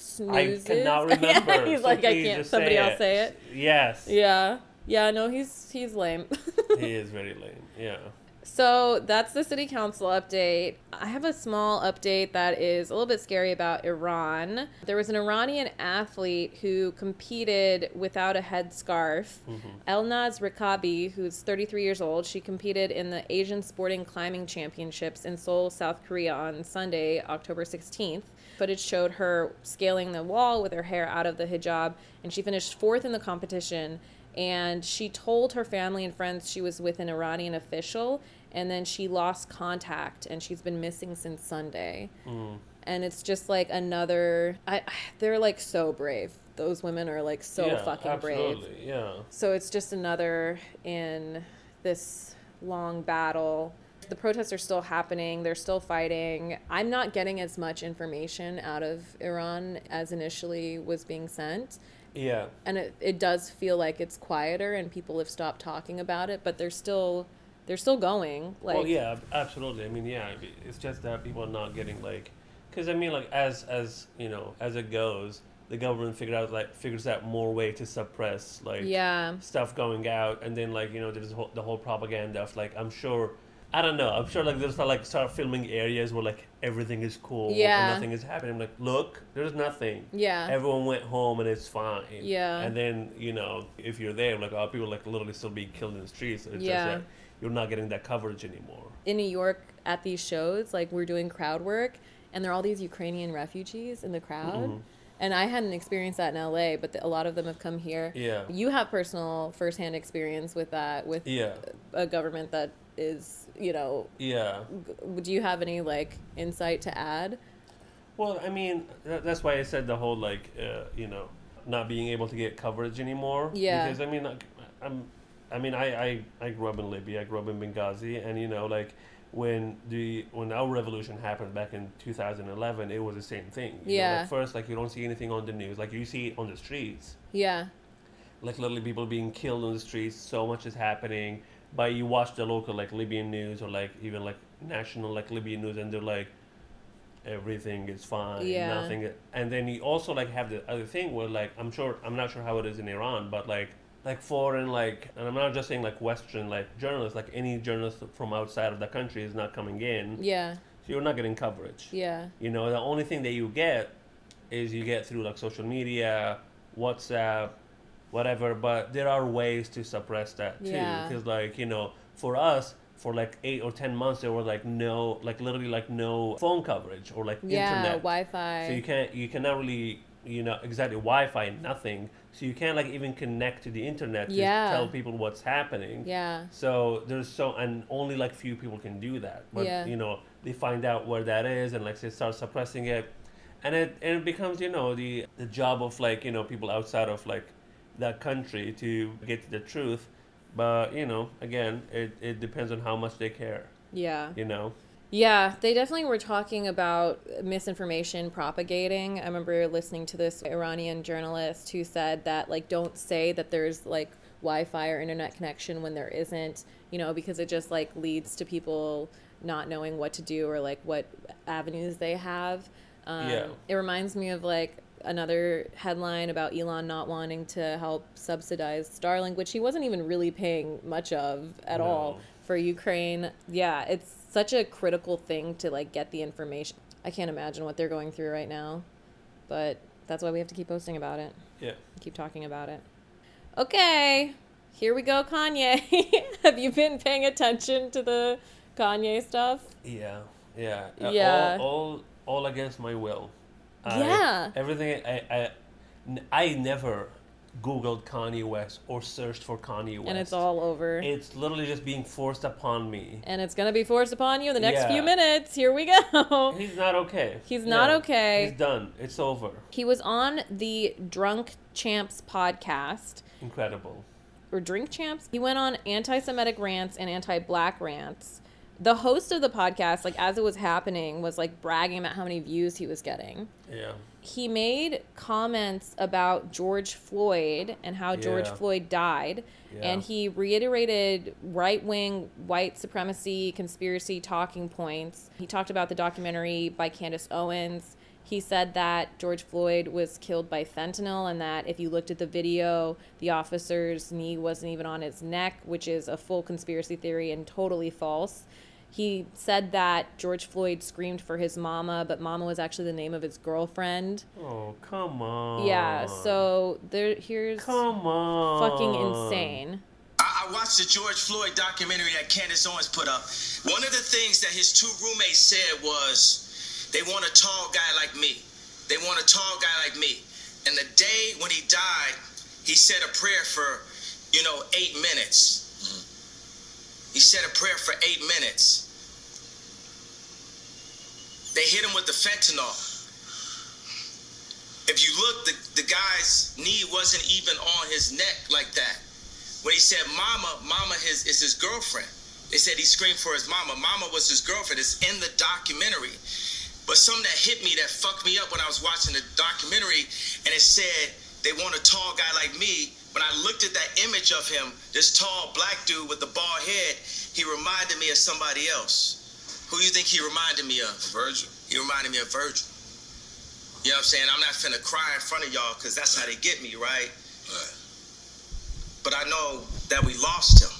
Snoozes. I cannot remember. yeah, he's so like, I can't. Somebody else say it. Yes. Yeah. Yeah, no, he's he's lame. he is very lame. Yeah. So that's the city council update. I have a small update that is a little bit scary about Iran. There was an Iranian athlete who competed without a headscarf. Mm-hmm. Elnaz Rekabi, who's 33 years old, she competed in the Asian Sporting Climbing Championships in Seoul, South Korea on Sunday, October 16th. Footage showed her scaling the wall with her hair out of the hijab, and she finished fourth in the competition and she told her family and friends she was with an Iranian official and then she lost contact and she's been missing since Sunday. Mm. And it's just like another I they're like so brave. Those women are like so yeah, fucking brave. absolutely. Yeah. So it's just another in this long battle. The protests are still happening. They're still fighting. I'm not getting as much information out of Iran as initially was being sent Yeah. and it, it does feel like it's quieter and people have stopped talking about it but they're still they're still going like well, yeah, absolutely. I mean, yeah, it's just that people are not getting like, because I mean, like as as you know, as it goes, the government figured out like figures out more way to suppress like yeah stuff going out, and then like you know, there's the whole, the whole propaganda of like I'm sure. I don't know. I'm sure like there's not like start filming areas where like everything is cool Yeah. and nothing is happening. I'm like, look, there's nothing. yeah Everyone went home and it's fine. Yeah. And then you know if you're there, like oh, people like literally still being killed in the streets. It's Yeah. just that you're not getting that coverage anymore. in new york at these shows like we're doing crowd work and there are all these ukrainian refugees in the crowd Mhm. and i hadn't experienced that in la but the, a lot of them have come here Yeah. you have personal firsthand experience with that with Yeah. a government that is, you know, Yeah. do you have any like insight to add? Well, I mean, tha- that's why I said the whole like, uh, you know, not being able to get coverage anymore. Yeah. Because I mean, like, I'm, I mean, I, I, I grew up in Libya. I grew up in Benghazi, and you know, like, when the when our revolution happened back in 2011, it was the same thing. You know, Yeah. like first, like you don't see anything on the news. Like you see it on the streets. Yeah. Like literally people being killed on the streets. So much is happening. But you watch the local like Libyan news or like even like national like Libyan news, and they're like, everything is fine. Yeah. Nothing. And then you also like have the other thing where like I'm sure I'm not sure how it is in Iran, but like like foreign like and I'm not just saying like Western like journalists like any journalist from outside of the country is not coming in. Yeah. So you're not getting coverage. Yeah. You know, the only thing that you get is you get through like social media, WhatsApp, whatever. But there are ways to suppress that too. Yeah. Because like you know, for us, for like eight or ten months, there was like no, like literally like no phone coverage or like Yeah. internet. Wi-Fi. So you can't, you cannot really, you know, exactly Wi-Fi, nothing. So you can't like even connect to the internet to Yeah. tell people what's happening. yeah. So there's so and only like few people can do that. But Yeah. you know, they find out where that is and like they start suppressing it. And it and it becomes, you know, the the job of like, you know, people outside of like that country to get to the truth. But, you know, again, it, it depends on how much they care, Yeah. you know. Yeah, they definitely were talking about misinformation propagating. I remember listening to this Iranian journalist who said that like don't say that there's like Wi-Fi or internet connection when there isn't, you know, because it just like leads to people not knowing what to do or like what avenues they have. Um, Yeah. It reminds me of like another headline about Elon not wanting to help subsidize Starlink, which he wasn't even really paying much of at all for Ukraine. Yeah, it's such a critical thing to like get the information. I can't imagine what they're going through right now, but that's why we have to keep posting about it, Yeah. keep talking about it. Okay, here we go, Kanye. have you been paying attention to the Kanye stuff? Yeah. Yeah. Uh, Yeah. All, all all against my will. I- Yeah. Everything I never googled Kanye West or searched for Kanye West. And it's all over. It's literally just being forced upon me. and it's gonna be forced upon you in the next Yeah. few minutes. Here we go. He's not okay. He's not okay. He's done. It's over. He was on the Drunk Champs podcast. Incredible. or Drink Champs. He went on anti-Semitic rants and anti-black rants. The host of the podcast, like as it was happening, was like bragging about how many views he was getting. Yeah. He made comments about George Floyd and how George Floyd died. Yeah. And he reiterated right wing white supremacy conspiracy talking points. He talked about the documentary by Candace Owens. He said that George Floyd was killed by fentanyl and that if you looked at the video, the officer's knee wasn't even on his neck, which is a full conspiracy theory and totally false. He said that George Floyd screamed for his mama, but mama was actually the name of his girlfriend. Oh come on. Yeah, so there here's Come on. fucking insane. I, I watched the George Floyd documentary that Candace Owens put up. One of the things that his two roommates said was, they want a tall guy like me. They want a tall guy like me. And the day when he died, he said a prayer for, you know, eight minutes. Mm-hmm. He said a prayer for eight minutes. They hit him with the fentanyl. If you look, the, the guy's knee wasn't even on his neck like that. When he said mama, mama his, is his girlfriend. They said he screamed for his mama. Mama was his girlfriend. It's in the documentary. But something that hit me, that fucked me up when I was watching the documentary, and it said they want a tall guy like me. When I looked at that image of him, this tall black dude with the bald head, he reminded me of somebody else. Who do you think he reminded me of? Virgil. He reminded me of Virgil. You know what I'm saying? I'm not finna cry in front of y'all because that's how they get me, right? But I know that we lost him.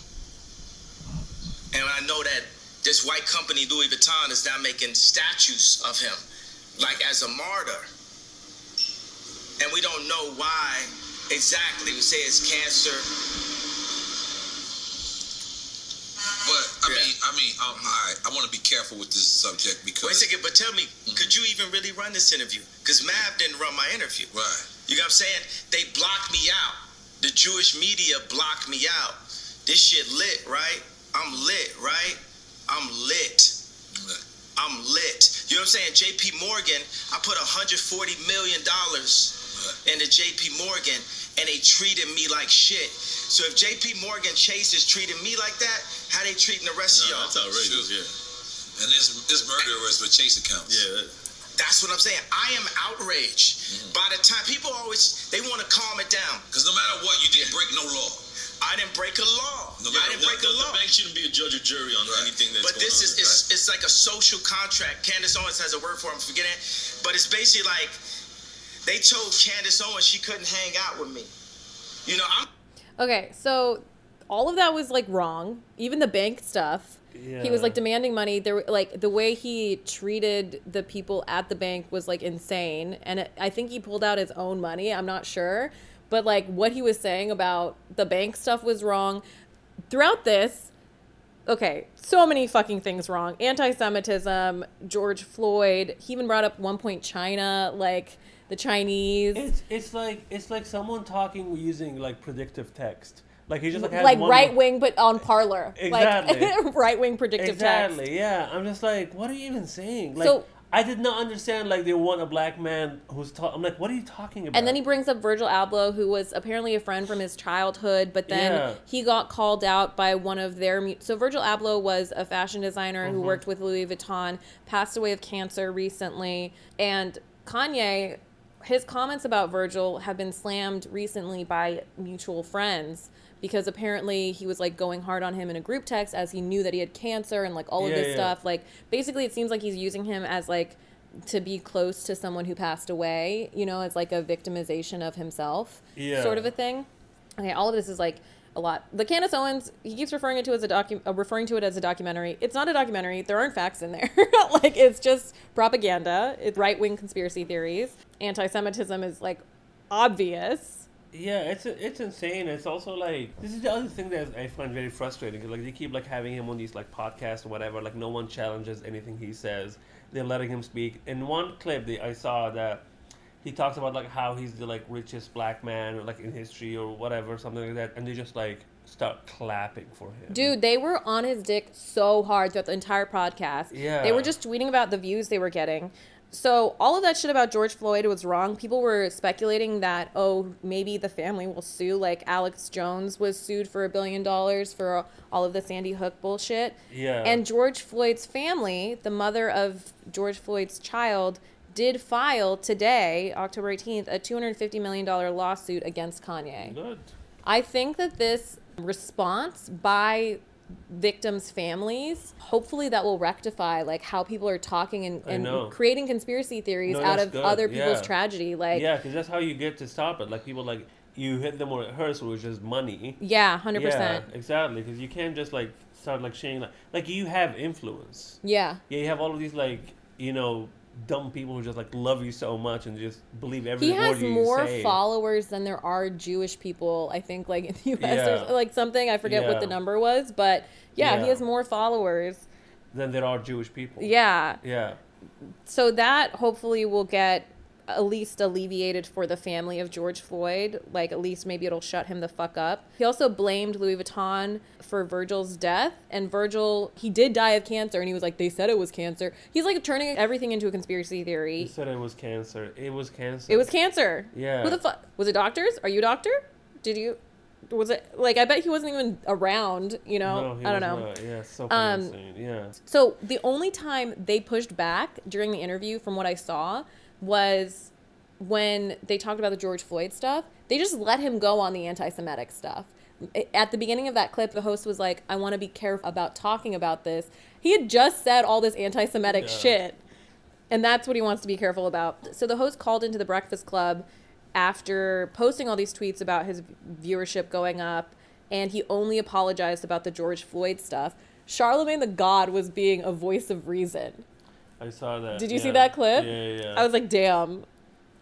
And I know that this white company, Louis Vuitton, is now making statues of him, like as a martyr. And we don't know why exactly. We say it's cancer. But I Yeah. mean, I mean, um, I I want to be careful with this subject because. Wait a second, but tell me, could you even really run this interview? Because Mav didn't run my interview. right. You know what I'm saying? They blocked me out. The Jewish media blocked me out. This shit lit, right? I'm lit, right? I'm lit. I'm lit. You know what I'm saying? JP Morgan, I put 140 million dollars the JP Morgan and they treated me like shit. So if JP Morgan Chase is treating me like that, how they treating the rest No, of y'all? that's outrageous, yeah. And it's, it's was with Chase accounts. Yeah. That's what I'm saying. I am outraged. Mm-hmm. By the time people always they want to calm it down. Because no matter what, you didn't break no law. I didn't break a law. No I matter didn't what, break a the, law. the bank shouldn't be a judge or jury on Right. anything that's But going this on. is it's, it's like a social contract. Candace Owens has a word for it, I'm forgetting it. But it's basically like they told Candace Owens she couldn't hang out with me. You know, I'm Okay, so all of that was like wrong. Even the bank stuff. Yeah. He was like demanding money. There, like the way he treated the people at the bank was like insane. And it, I think he pulled out his own money. I'm not sure, but like what he was saying about the bank stuff was wrong. Throughout this, okay, so many fucking things wrong. Anti-Semitism, George Floyd. He even brought up one point China, like the Chinese. It's it's like it's like someone talking using like predictive text. Like he just like like right wing, but on Parler. Exactly. Like right wing predictive text. Exactly. Yeah. I'm just like, what are you even saying? Like, So- I did not understand. Like they want a black man who's. Ta- I'm like, what are you talking about? And then he brings up Virgil Abloh, who was apparently a friend from his childhood, but then Yeah. he got called out by one of their. mu- So Virgil Abloh was a fashion designer Mm-hmm. who worked with Louis Vuitton, passed away of cancer recently, and Kanye. His comments about Virgil have been slammed recently by mutual friends because apparently he was like going hard on him in a group text as he knew that he had cancer and like all of Yeah, this yeah. stuff. Like basically, it seems like he's using him as like to be close to someone who passed away, you know, as like a victimization of himself, Yeah. sort of a thing. Okay, all of this is like a lot. The Candace Owens, he keeps referring it to as a docu- uh, referring to it as a documentary. It's not a documentary. There aren't facts in there. like it's just propaganda. It's right wing conspiracy theories. Anti-Semitism is like obvious. Yeah, it's it's insane. It's also like this is the other thing that I find very frustrating. like they keep like having him on these like podcasts or whatever. Like no one challenges anything he says. They're letting him speak. In one clip that I saw that he talks about like how he's the like richest black man or like in history or whatever something like that, and they just like start clapping for him. Dude, they were on his dick so hard throughout the entire podcast. Yeah. They were just tweeting about the views they were getting. So all of that shit about George Floyd was wrong. People were speculating that oh maybe the family will sue like Alex Jones was sued for a billion dollars for all of the Sandy Hook bullshit. Yeah. And George Floyd's family, the mother of George Floyd's child, did file today, October 18th, a $250 million lawsuit against Kanye. Good. I think that this response by victims' families, hopefully that will rectify like how people are talking and, and creating conspiracy theories No, out of good. other people's Yeah. tragedy. Like yeah, because that's how you get to stop it. Like people like you hit them where it hurts, which is money. yeah, hundred Yeah, percent. exactly. Because you can't just like start like sharing like like you have influence. Yeah. Yeah, you have all of these like you know dumb people who just like love you so much and just believe every He has you more say. followers than there are Jewish people, I think, like in the US Yeah. or like something. I forget what the number was, but yeah, Yeah. he has more followers. than there are Jewish people. Yeah. Yeah. so that hopefully will get at least alleviated for the family of George Floyd. Like, at least maybe it'll shut him the fuck up. He also blamed Louis Vuitton for Virgil's death. And Virgil, he did die of cancer. And he was like, they said it was cancer. He's like turning everything into a conspiracy theory. He said it was cancer. It was cancer. It was cancer. Yeah. Who the fuck? Was it doctors? Are you a doctor? Did you? Was it like I bet he wasn't even around, you know? No, I don't know. not. Yeah, so Um, insane. Yeah. So the only time they pushed back during the interview, from what I saw, was when they talked about the George Floyd stuff. They just let him go on the anti-Semitic stuff. At the beginning of that clip, the host was like, "I want to be careful about talking about this." He had just said all this anti-Semitic Yeah. shit, and that's what he wants to be careful about. So the host called into the Breakfast Club after posting all these tweets about his viewership going up, and he only apologized about the George Floyd stuff. Charlemagne the God was being a voice of reason. I saw that. Did you see that clip? Yeah, yeah, yeah. I was like, damn.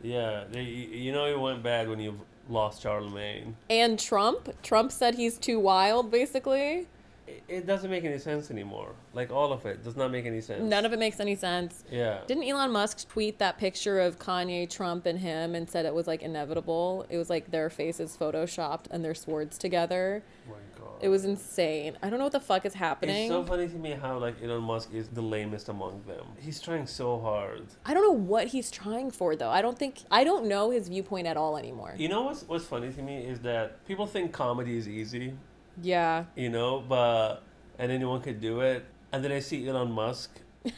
Yeah, they, you know it went bad when you lost Charlemagne. And Trump? Trump said he's too wild, basically. It, it doesn't make any sense anymore. Like all of it does not make any sense. None of it makes any sense. Yeah. Didn't Elon Musk tweet that picture of Kanye, Trump, and him and said it was like inevitable? It was like their faces photoshopped and their swords together. God. It was insane. I don't know what the fuck is happening. It's so funny to me how like Elon Musk is the lamest among them. He's trying so hard. I don't know what he's trying for though. I don't think I don't know his viewpoint at all anymore. You know what's what's funny to me is that people think comedy is easy, Yeah. you know, but and anyone could do it. And then I see Elon Musk,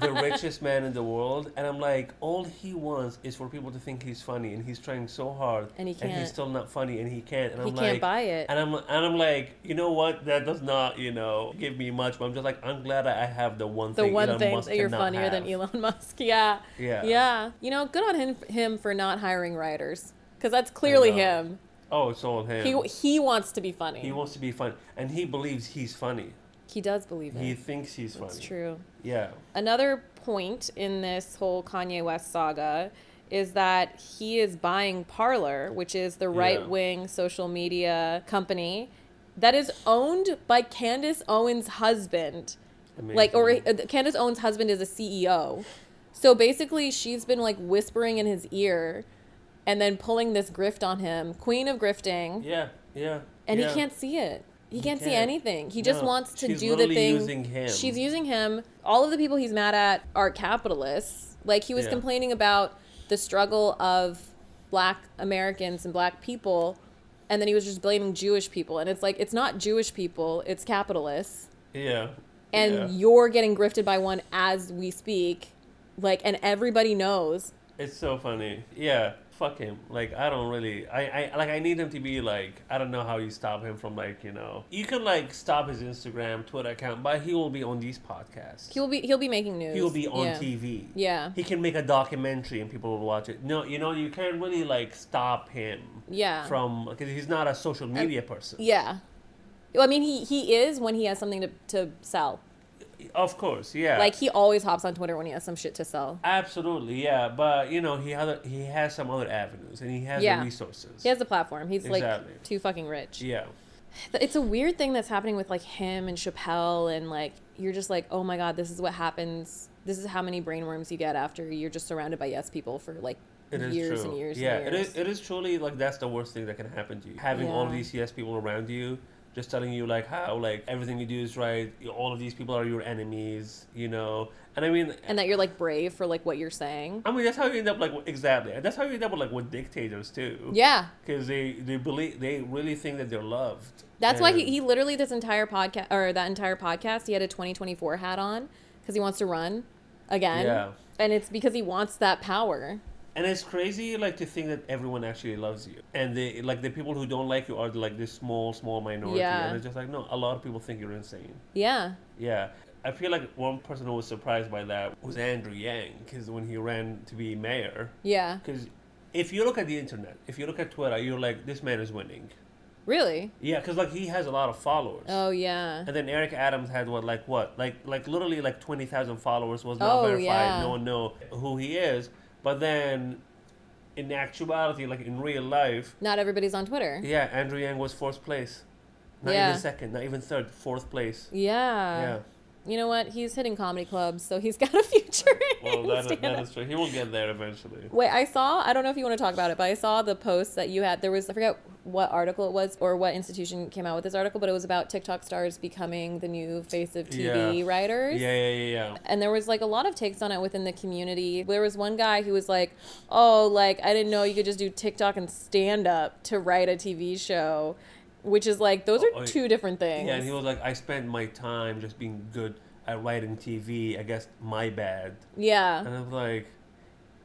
the richest man in the world, and I'm like, all he wants is for people to think he's funny, and he's trying so hard, And he can't. he's still not funny, and he can't. And He I'm can't like, buy it. And I'm and I'm like, you know what? That does not, you know, give me much. But I'm just like, I'm glad I have the one The thing. one Elon thing Musk that you're funnier than. Elon Musk. Yeah. Yeah. Yeah. You know, good on him him for not hiring writers cuz that's clearly him. Oh, it's all him. He he wants to be funny. He wants to be funny, and he believes he's funny. He does believe it. He thinks he's funny. That's true. Yeah. Another point in this whole Kanye West saga is that he is buying Parler, which is the right wing social media company that is owned by Candace Owens' husband. Like, or uh, Candace Owens' husband is a CEO. So basically, she's been like whispering in his ear and then pulling this grift on him, queen of grifting, Yeah. Yeah. and yeah. he can't see it. He, He can't, see can't. anything. He just No, wants to do the thing. using. She's using him. All of the people he's mad at are capitalists. Like he was Yeah. complaining about the struggle of black Americans and black people and then he was just blaming Jewish people and it's like it's not Jewish people, it's capitalists. Yeah. And yeah. you're getting grifted by one as we speak. Like and everybody knows. It's so funny. Yeah. Fuck him. Like I don't really. I, I like. I need him to be like. I don't know how you stop him from like you know. You can like stop his Instagram, Twitter account, but he will be on these podcasts. He'll be he'll be making news. He will be on Yeah. TV. Yeah. He can make a documentary and people will watch it. No, you know you can't really like stop him. Yeah. From because he's not a social media person. Yeah. Well, I mean, he, he is when he has something to, to sell. Of course, yeah. Like, he always hops on Twitter when he has some shit to sell. Absolutely, yeah. But you know, he has he has some other avenues, and he has Yeah. the resources. He has the platform. He's Exactly. like too fucking rich. Yeah. It's a weird thing that's happening with like him and Chappelle, and like you're just like, oh my god, this is what happens. This is how many brainworms you get after you're just surrounded by yes people for like It is years true. and years yeah, and years. it is. It is truly like that's the worst thing that can happen to you. Having all these yes people around you, just telling you like how like everything you do is right. All of these people are your enemies, you know. And I mean, and that you're like brave for like what you're saying. I mean that's how you end up like exactly. That's how you end up with, like with dictators too. Yeah. Because they they believe they really think that they're loved. That's why he, he literally this entire podcast or that entire podcast he had a 2024 hat on because he wants to run again. Yeah. And it's because he wants that power. And it's crazy, like to think that everyone actually loves you, and they like the people who don't like you are like this small, small minority. Yeah. And it's just like no, a lot of people think you're insane. Yeah. Yeah, I feel like one person who was surprised by that was Andrew Yang, because when he ran to be mayor. Yeah. Because if you look at the internet, if you look at Twitter, you're like, this man is winning. Really? Yeah, because like he has a lot of followers. Oh yeah. And then Eric Adams had what, like what, like like literally like twenty thousand followers was not Oh, verified. yeah. No one know who he is. But then, in actuality, like in real life, Not everybody's on Twitter. yeah, Andrew Yang was fourth place. Not Yeah. even second, not even third, fourth place. Yeah. Yeah. You know what? He's hitting comedy clubs, so he's got a future. Well, that, that stand-up. true. He will get there eventually. Wait, I saw. I don't know if you want to talk about it, but I saw the post that you had. There was I forget what article it was or what institution came out with this article, but it was about TikTok stars becoming the new face of TV Yeah. writers. Yeah, yeah, yeah, yeah. and there was like a lot of takes on it within the community. There was one guy who was like, "Oh, like I didn't know you could just do TikTok and stand up to write a TV show," which is like those are oh, oh, two different things. Yeah, and he was like, I spent my time just being good at writing TV. I guess my bad. Yeah. And I was like,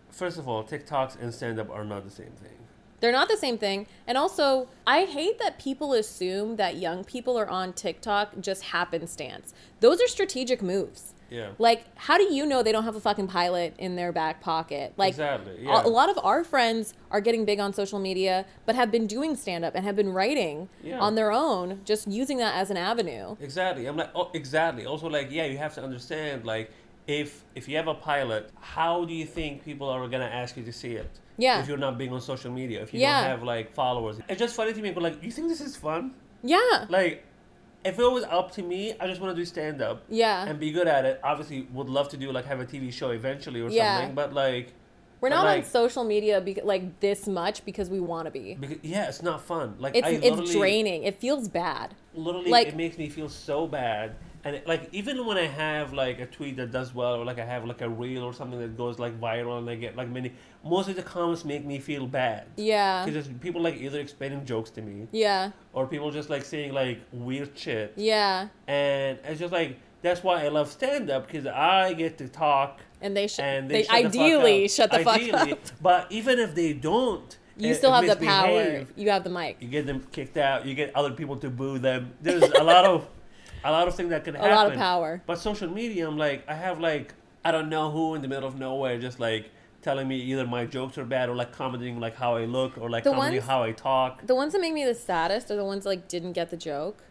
first of all, TikToks and stand up are not the same thing. They're not the same thing. And also, I hate that people assume that young people are on TikTok just happenstance. Those are strategic moves. Yeah. Like, how do you know they don't have a fucking pilot in their back pocket? Like, Exactly, a- yeah. a lot of our friends are getting big on social media, but have been doing stand up and have been writing Yeah. on their own, just using that as an avenue. Exactly. I'm like, oh, exactly. Also, like, yeah, you have to understand, like, if if you have a pilot, how do you think people are gonna ask you to see it? Yeah. If you're not being on social media, if you Yeah. don't have like followers, it's just funny to me. But like, you think this is fun? Yeah. Like, if it was up to me, I just want to do stand up. Yeah. And be good at it. Obviously, would love to do like have a TV show eventually or Yeah. something. But like, We're not like, on social media be- like this much because we want to be. Because, yeah, it's not fun. Like It's it's draining. It feels bad. literally Like- it makes me feel so bad and like even when i have like a tweet that does well or like i have like a reel or something that goes like viral and i get like many most of the comments make me feel bad Yeah. because people like either explaining jokes to me Yeah. or people just like saying like weird shit Yeah. and it's just like that's why i love stand-up because i get to talk And they should. and they they, shut the fuck ideally up. shut the fuck Ideally, up. but even if they don't You eh, still and have the power. You have the mic. you get them kicked out. You get other people to boo them. There's a lot of a lot of things that can happen. A lot of power. But social media, I'm like, I have like I don't know who in the middle of nowhere just like telling me either my jokes are bad or like commenting like how I look or like The commenting ones- how I talk. The ones that make me the saddest are the ones that, like didn't get the joke.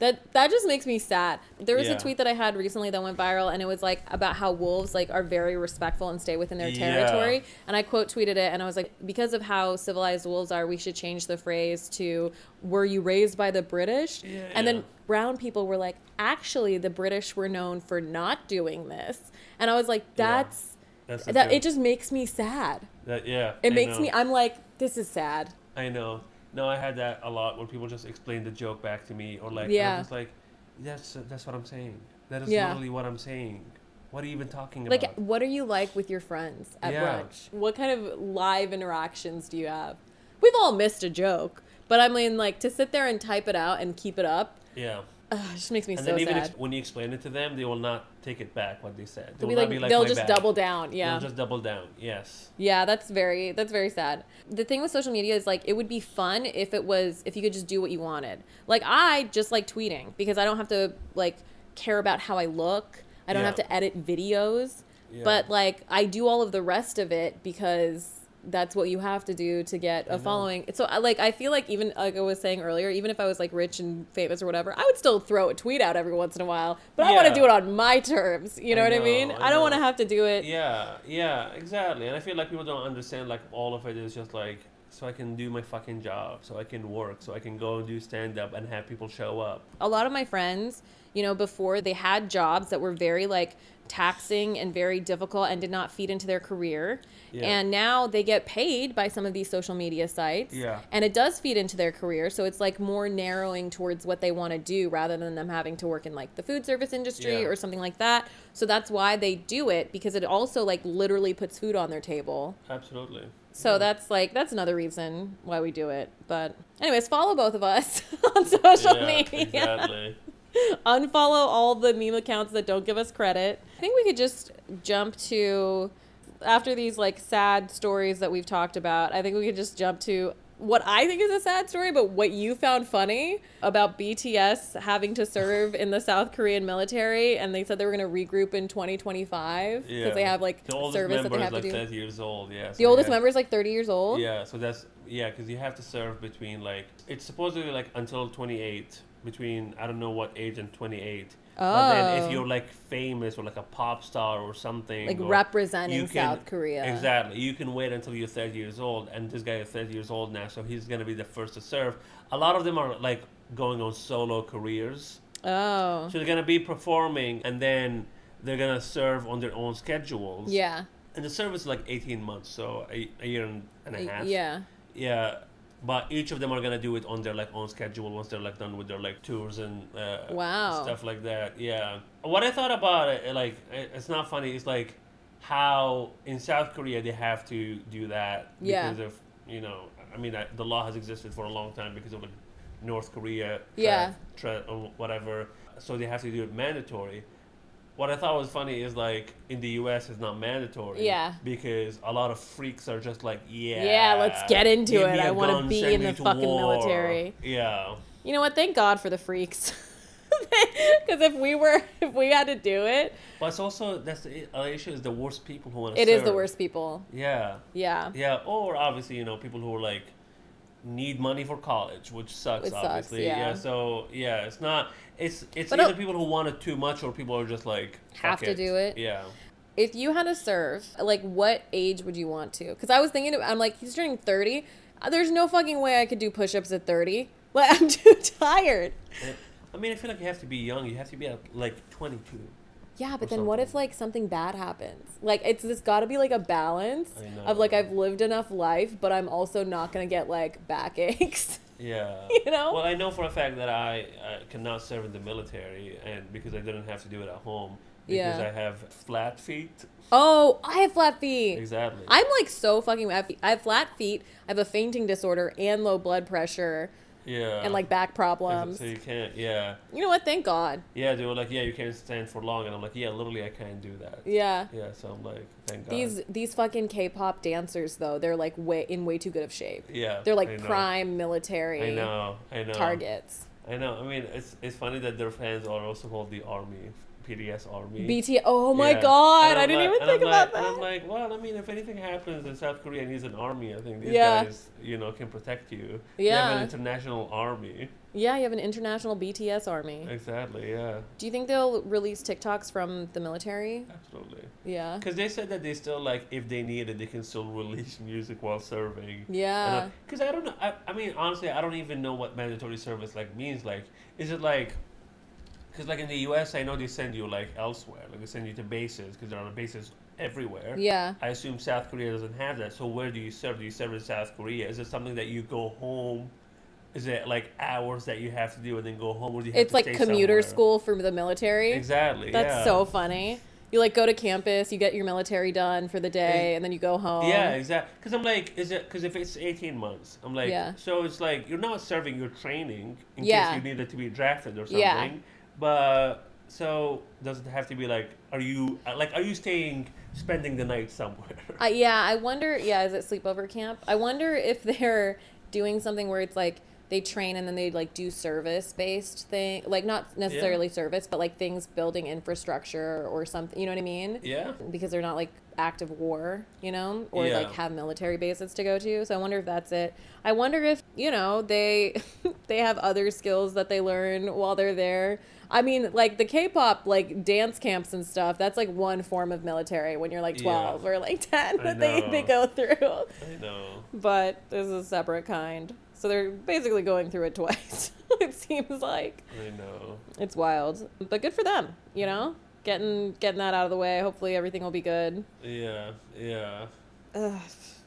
That that just makes me sad. There was Yeah. a tweet that I had recently that went viral, and it was like about how wolves like are very respectful and stay within their territory. Yeah. And I quote tweeted it, and I was like, because of how civilized wolves are, we should change the phrase to "Were you raised by the British?" Yeah, And then brown people were like, actually, the British were known for not doing this. And I was like, that's That's that. It just makes me sad. That yeah. It I makes know. me. I'm like, this is sad. I know. No, I had that a lot when people just explain the joke back to me or like Yeah. Just like that's that's what I'm saying. That is Yeah. literally what I'm saying. What are you even talking about? Like, what are you like with your friends at Yeah. brunch? What kind of live interactions do you have? We've all missed a joke, but I mean, like, to sit there and type it out and keep it up, yeah. Ugh, it just makes me And so then even sad. ex- when you explain it to them, they will not take it back what they said. They They'll be like, be like they'll just bad." double down. Yeah. They'll just double down. Yes. Yeah, that's very that's very sad. The thing with social media is like it would be fun if it was if you could just do what you wanted. Like I just like tweeting because I don't have to like care about how I look. I don't Yeah. have to edit videos. Yeah. But like I do all of the rest of it because that's what you have to do to get a following. So I like I feel like even like I was saying earlier, even if I was like rich and famous or whatever, I would still throw a tweet out every once in a while. But I want to do it on my terms. You know I what I mean? I I, don't want to have to do it. Yeah, yeah, exactly. And I feel like people don't understand like all of it is just like so I can do my fucking job, so I can work, so I can go and do stand up and have people show up. a lot of my friends, you know, before they had jobs that were very like taxing and very difficult and did not feed into their career. Yeah. And now they get paid by some of these social media sites. Yeah. And it does feed into their career. So it's like more narrowing towards what they want to do rather than them having to work in like the food service industry Yeah. or something like that. So that's why they do it because it also like literally puts food on their table. Absolutely. So that's like that's another reason why we do it. But anyways, follow both of us on social yeah, media exactly. Unfollow all the meme accounts that don't give us credit. I think we could just jump to after these like sad stories that we've talked about. I think we could just jump to what I think is a sad story, but what you found funny about BTS having to serve in the South Korean military, and they said they were going to regroup in 2025 because Yeah. they have like the oldest service that they is have like to do. 30 years old. Yeah. The oldest member is like 30 years old. Yeah, so that's yeah, because you have to serve between like it's supposedly like until 28, between I don't know what age and 28. But then Oh. if you're like famous or like a pop star or something, Like or representing can- South Korea. Exactly, you can wait until you're 30 years old, and this guy is 30 years old now, so he's gonna be the first to serve. A lot of them are like going on solo careers, Oh. so they're gonna be performing, and then they're gonna serve on their own schedules. Yeah. And the service is like 18 months, so a, a year and, and a half. Yeah. Yeah, but each of them are gonna do it on their like own schedule once they're like done with their like tours and uh, Wow. stuff like that. Yeah. What I thought about it, like, it's not funny. It's like how in South Korea they have to do that Yeah. because of you know. I mean, I, the law has existed for a long time because of like North Korea, Yeah. tra- or whatever. So they have to do it mandatory. What I thought was funny is like in the U.S. it's not mandatory. Yeah. Because a lot of freaks are just like, yeah. Yeah, let's get into it. I wanna be in the fucking war." military. Yeah. You know what? Thank God for the freaks. Because if we were, if we had to do it, But it's also that's the uh, issue is the worst people who want to. it is the worst people. Yeah. Yeah. Yeah. Or obviously, you know, people who are like need money for college, which sucks. Which sucks, obviously. yeah. So yeah, it's not. It's it's But, either people who want it too much or people are just like Have to do it. Yeah. If you had to serve, like, what age would you want to? Because I was thinking, I'm like, he's turning 30. Uh, There's no fucking way I could do push ups at 30. Like, I'm too tired. I mean, I feel like you have to be young. You have to be at like 22. Yeah, but then what if like something bad happens? Like it's this got to be like a balance of like. I've lived enough life, but I'm also not gonna get like backaches. Yeah. You know? Well, I know for a fact that I, I cannot serve in the military, and because I didn't have to do it at home, because Yeah. I have flat feet. oh, I have flat feet. Exactly. I'm like so fucking. I have, I have flat feet. I have a fainting disorder and low blood pressure yeah. and like back problems. So you can't. Yeah. You know what? Thank God. Yeah. They were like, yeah, you can't stand for long, and I'm like, yeah, literally, I can't do that. Yeah. Yeah. So I'm like, thank God. These these fucking K-pop dancers though, they're like way in way too good of shape. Yeah. They're like prime military I know. I know. targets. I know. I mean, it's it's funny that their fans are also called the army, BTS army. BT. Oh my Yeah. god! I didn't like- even think I'm about like, that. I'm like, well, I mean, if anything happens in South Korea and needs an army, I think these Yeah. guys, you know, can protect you. Yeah. You have an international army. yeah, you have an international BTS army. Exactly. Yeah. Do you think they'll release TikToks from the military? Absolutely. Yeah. Because they said that they still like, if they need it, they can still release music while serving. Yeah. Because uh, I don't know. I, I mean, honestly, I don't even know what mandatory service like means. Like, is it like? Because like in the U.S., I know they send you like elsewhere. Like they send you to bases because there are bases everywhere. Yeah. I assume South Korea doesn't have that. So where do you serve? Do you serve in South Korea? Is it something that you go home? Is it like hours that you have to do and then go home? Or do you have It's like commuter somewhere? school for the military. Exactly. That's yeah. so funny. You like go to campus, you get your military done for the day, and then you go home. Yeah, exactly. Because I'm like, is it because if it's 18 months, I'm like, Yeah. so it's like you're not serving, you're training in Yeah. case you needed to be drafted or something. Yeah. But so does it have to be like, are you uh, like, are you staying, spending the night somewhere? Uh, yeah, I wonder. Yeah, is it sleepover camp? I wonder if they're doing something where it's like they train and then they like do service based thing, like not necessarily service, but like things building infrastructure or something. You know what I mean? Yeah. Because they're not like active war, you know, or Yeah. like have military bases to go to. So I wonder if that's it. I wonder if you know they they have other skills that they learn while they're there. I mean, like the K-pop like dance camps and stuff. That's like one form of military when you're like Yeah. twelve or like ten that they, they go through. I know. But this is a separate kind. So they're basically going through it twice. it seems like I know. it's wild, but good for them. You know, getting getting that out of the way. Hopefully everything will be good. Yeah. Yeah. Ugh,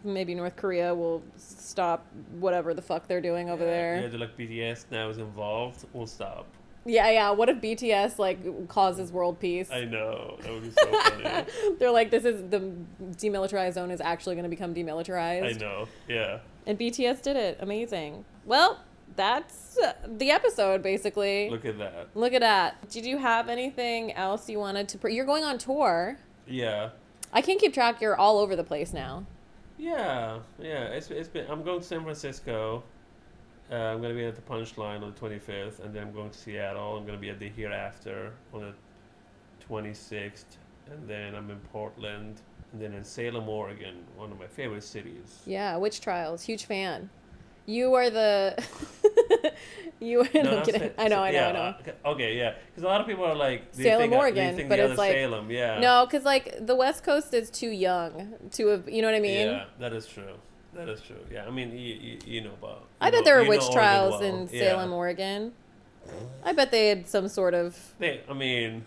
maybe North Korea will stop whatever the fuck they're doing over Yeah, there. they're like BTS now is involved. We'll stop. Yeah, yeah. What if BTS like causes world peace? I know. That would be so funny. They're like, this is the demilitarized zone is actually going to become demilitarized. I know. Yeah. And BTS did it. Amazing. Well, that's uh, the episode basically. Look at that. Look at that. Did you have anything else you wanted to? Pr- You're going on tour. Yeah. I can't keep track. You're all over the place now. Yeah, yeah. It's it's been. I'm going to San Francisco. Uh, I'm gonna be at the Punchline on the 25th, and then I'm going to Seattle. I'm gonna be at the Hereafter on the 26th, and then I'm in Portland, and then in Salem, Oregon, one of my favorite cities. Yeah, witch trials. Huge fan. You are the. you. Are, no, kidding. Sa- I know. I know. yeah, I know. Okay, yeah, because a lot of people are like Salem, Oregon, but it's like Salem, yeah. No, because like the West Coast is too young to have. You know what I mean? Yeah, that is true. That is true. Yeah, I mean, you, you, you know about. I you bet there were witch trials well. in Yeah. Salem, Oregon. I bet they had some sort of. They, I mean,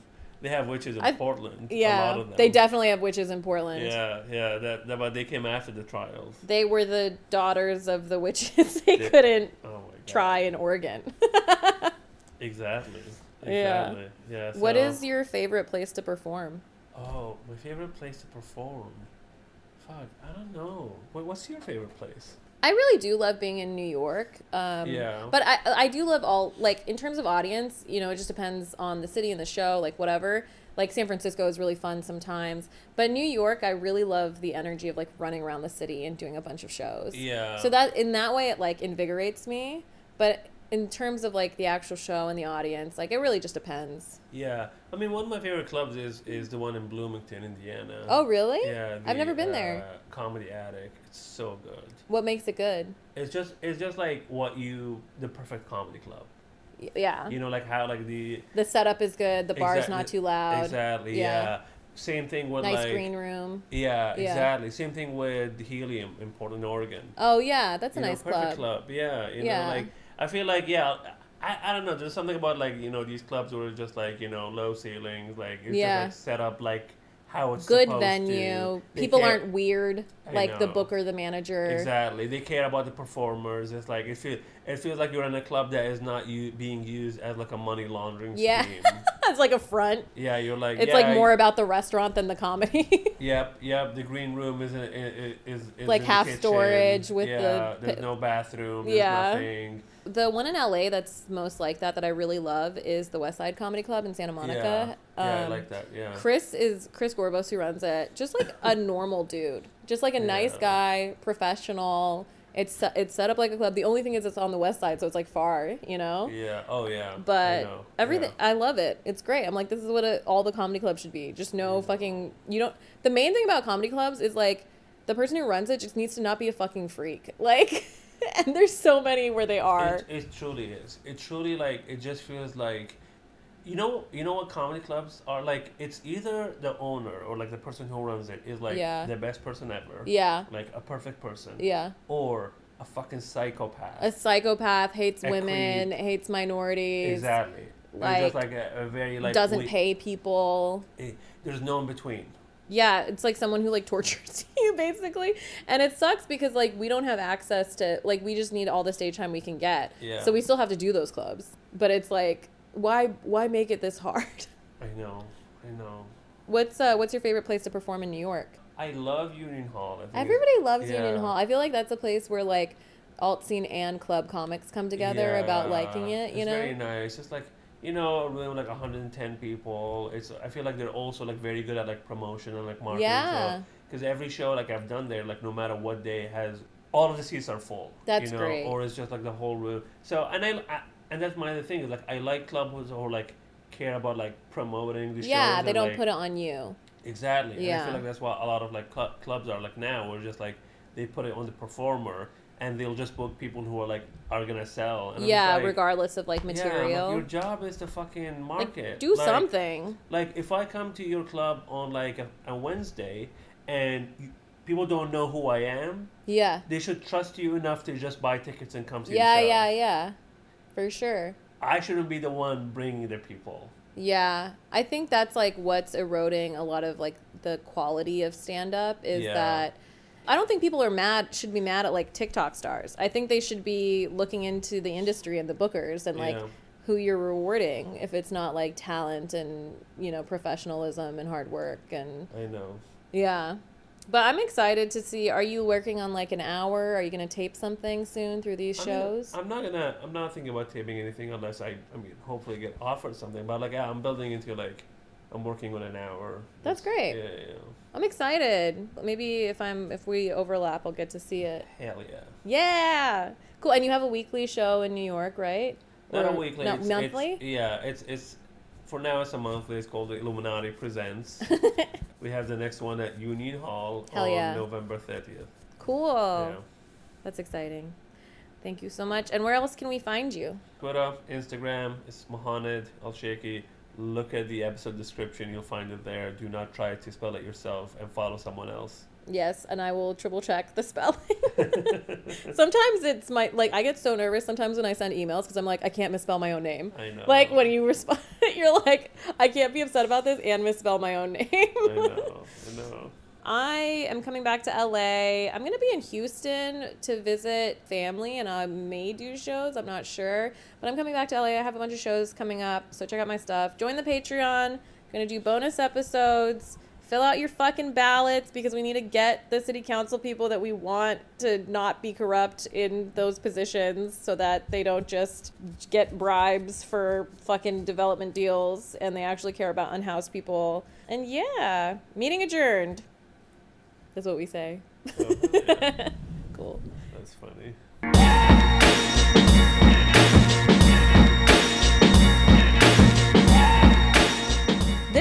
they have witches in I- Portland. a Yeah, lot of them. they definitely have witches in Portland. Yeah, yeah. That, that, but they came after the trials. They were the daughters of the witches. they They- couldn't Oh try in Oregon. Exactly. Yeah. Exactly. Yeah. What so- is your favorite place to perform? Oh, my favorite place to perform. Fuck, I don't know. What, what's your favorite place? I really do love being in New York. Um, Yeah. But I I do love all like in terms of audience. You know, it just depends on the city and the show. Like whatever. Like San Francisco is really fun sometimes, but New York, I really love the energy of like running around the city and doing a bunch of shows. Yeah. So that in that way, it like invigorates me. But in terms of like the actual show and the audience, like it really just depends. Yeah. I mean, one of my favorite clubs is is the one in Bloomington, Indiana. Oh, really? Yeah. I've never been there. uh, Comedy Attic. So good. What makes it good? It's just it's just like what you the perfect comedy club. Y- Yeah. You know, like how like the the setup is good. The bar's Exactly- not too loud. Exactly. Yeah. Yeah. Same thing with Nice like green room. Yeah, Yeah. exactly. Same thing with Helium in Portland, Oregon. Oh yeah, that's a You know, nice perfect club. club. Yeah, you Yeah. know, like I feel like yeah, I, I don't know. There's something about like you know these clubs where it's just like you know low ceilings, like it's Yeah. just like set up like how it's Good venue. People care- aren't weird I like the know. booker, the manager. Exactly. They care about the performers. It's like it feels it feels like you're in a club that is not you being used as like a money laundering Yeah. scheme. it's like a front. yeah, you're like It's yeah, like more about the restaurant than the comedy. Yep, yep. The green room is is is, is Like in the half storage with the yeah, There's pi- no bathroom. There's Yeah. nothing. The one in LA that's most like that that I really love is the West Side Comedy Club in Santa Monica. Yeah, yeah I Um, like that. Yeah. Chris is Chris Gorbos who runs it. Just like a normal dude, just like a nice guy, professional. It's it's set up like a club. The only thing is it's on the west side, so it's like far, you know. Yeah. Oh yeah. I But know. everything, Yeah. I love it. It's great. I'm like, this is what a, all the comedy clubs should be. Just no fucking. You don't. The main thing about comedy clubs is like, the person who runs it just needs to not be a fucking freak. Like, and there's so many where they are. It, it truly is. It truly like it just feels like, you know, you know what comedy clubs are like. It's either the owner or like the person who runs it is like Yeah. the best person ever. Yeah. Like a perfect person. Yeah. Or a fucking psychopath. A psychopath hates A women, hates minorities. exactly. Like, just like a, a very like doesn't we- pay people. eh, There's no in between. Yeah, it's like someone who like tortures you basically. And it sucks because like we don't have access to like we just need all the stage time we can get. Yeah. So we still have to do those clubs. But it's like why why make it this hard? I know. I know. What's uh what's your favorite place to perform in New York? I love Union Hall. Everybody loves Union. Hall. I feel like that's a place where like alt scene and club comics come together about liking it, you it's know? very nice. It's like you know, a room like 110 people. It's I feel like they're also like very good at like promotion and like marketing. Yeah. Because every show like I've done there, like no matter what day has all of the seats are full. That's you know, great. Or it's just like the whole room. So and I, I and that's my other thing is like I like clubs who like care about like promoting the shows. Yeah, they and, don't like, put it on you. Exactly. And I feel like that's what a lot of like cl- clubs are like now, where just like they put it on the performer and they'll just book people who are like are gonna sell. And Yeah, like, regardless of like yeah, material. like, your job is to fucking market. do Like- something. Like if I come to your club on like a, a Wednesday and you, people don't know who I am, Yeah. they should trust you enough to just buy tickets and come to Yeah, yeah, yeah. For sure. I shouldn't be the one bringing the people. Yeah, I think that's like what's eroding a lot of like the quality of stand up is Yeah. that I don't think people are mad should be mad at like TikTok stars. I think they should be looking into the industry and the bookers and like Yeah. who you're rewarding if it's not like talent and, you know, professionalism and hard work and I know. yeah. But I'm excited to see are you working on like an hour? Are you going to tape something soon through these I mean, shows? I'm not gonna. I'm not thinking about taping anything unless I. I mean, hopefully get offered something. But like, yeah, I'm building into like, I'm working on an hour. That's It's- great. Yeah, yeah. I'm excited. Maybe if I'm if we overlap, I'll get to see it. Hell yeah. Yeah. Cool. And you have a weekly show in New York, right? Not a weekly. No, it's, monthly? It's, yeah, it's it's. For now, it's a monthly. It's called the Illuminati Presents. we have the next one at Union Hall Hell on yeah. November 30th. cool. Yeah. That's exciting. Thank you so much. And where else can we find you? Twitter, Instagram, it's Mohamed Al Sheikhi. Look at the episode description, you'll find it there. Do not try to spell it yourself and follow someone else. Yes, and I will triple check the spelling. sometimes it's my like I get so nervous sometimes when I send emails because I'm like I can't misspell my own name. I know. Like when you respond, you're like I can't be upset about this and misspell my own name. I know, I know. I am coming back to LA. I'm going to be in Houston to visit family and I may do shows. I'm not sure. But I'm coming back to LA. I have a bunch of shows coming up. So check out my stuff. Join the Patreon. I'm going to do bonus episodes. Fill out your fucking ballots because we need to get the city council people that we want to not be corrupt in those positions so that they don't just get bribes for fucking development deals and they actually care about unhoused people. And yeah, meeting adjourned. That's what we say. Oh, yeah, Cool. that's funny.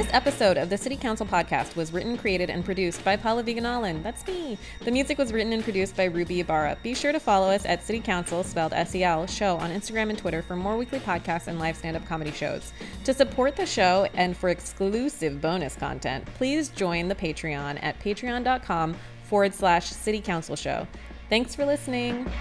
This episode of the City Counsel podcast was written, created, and produced by Pallavi Gunalan. That's me. The music was written and produced by Ruby Ibarra. Be sure to follow us at City Counsel, spelled S-E-L, show on Instagram and Twitter for more weekly podcasts and live stand-up comedy shows. To support the show and for exclusive bonus content, please join the Patreon at patreon.com forward slash City Counsel Show. Thanks for listening.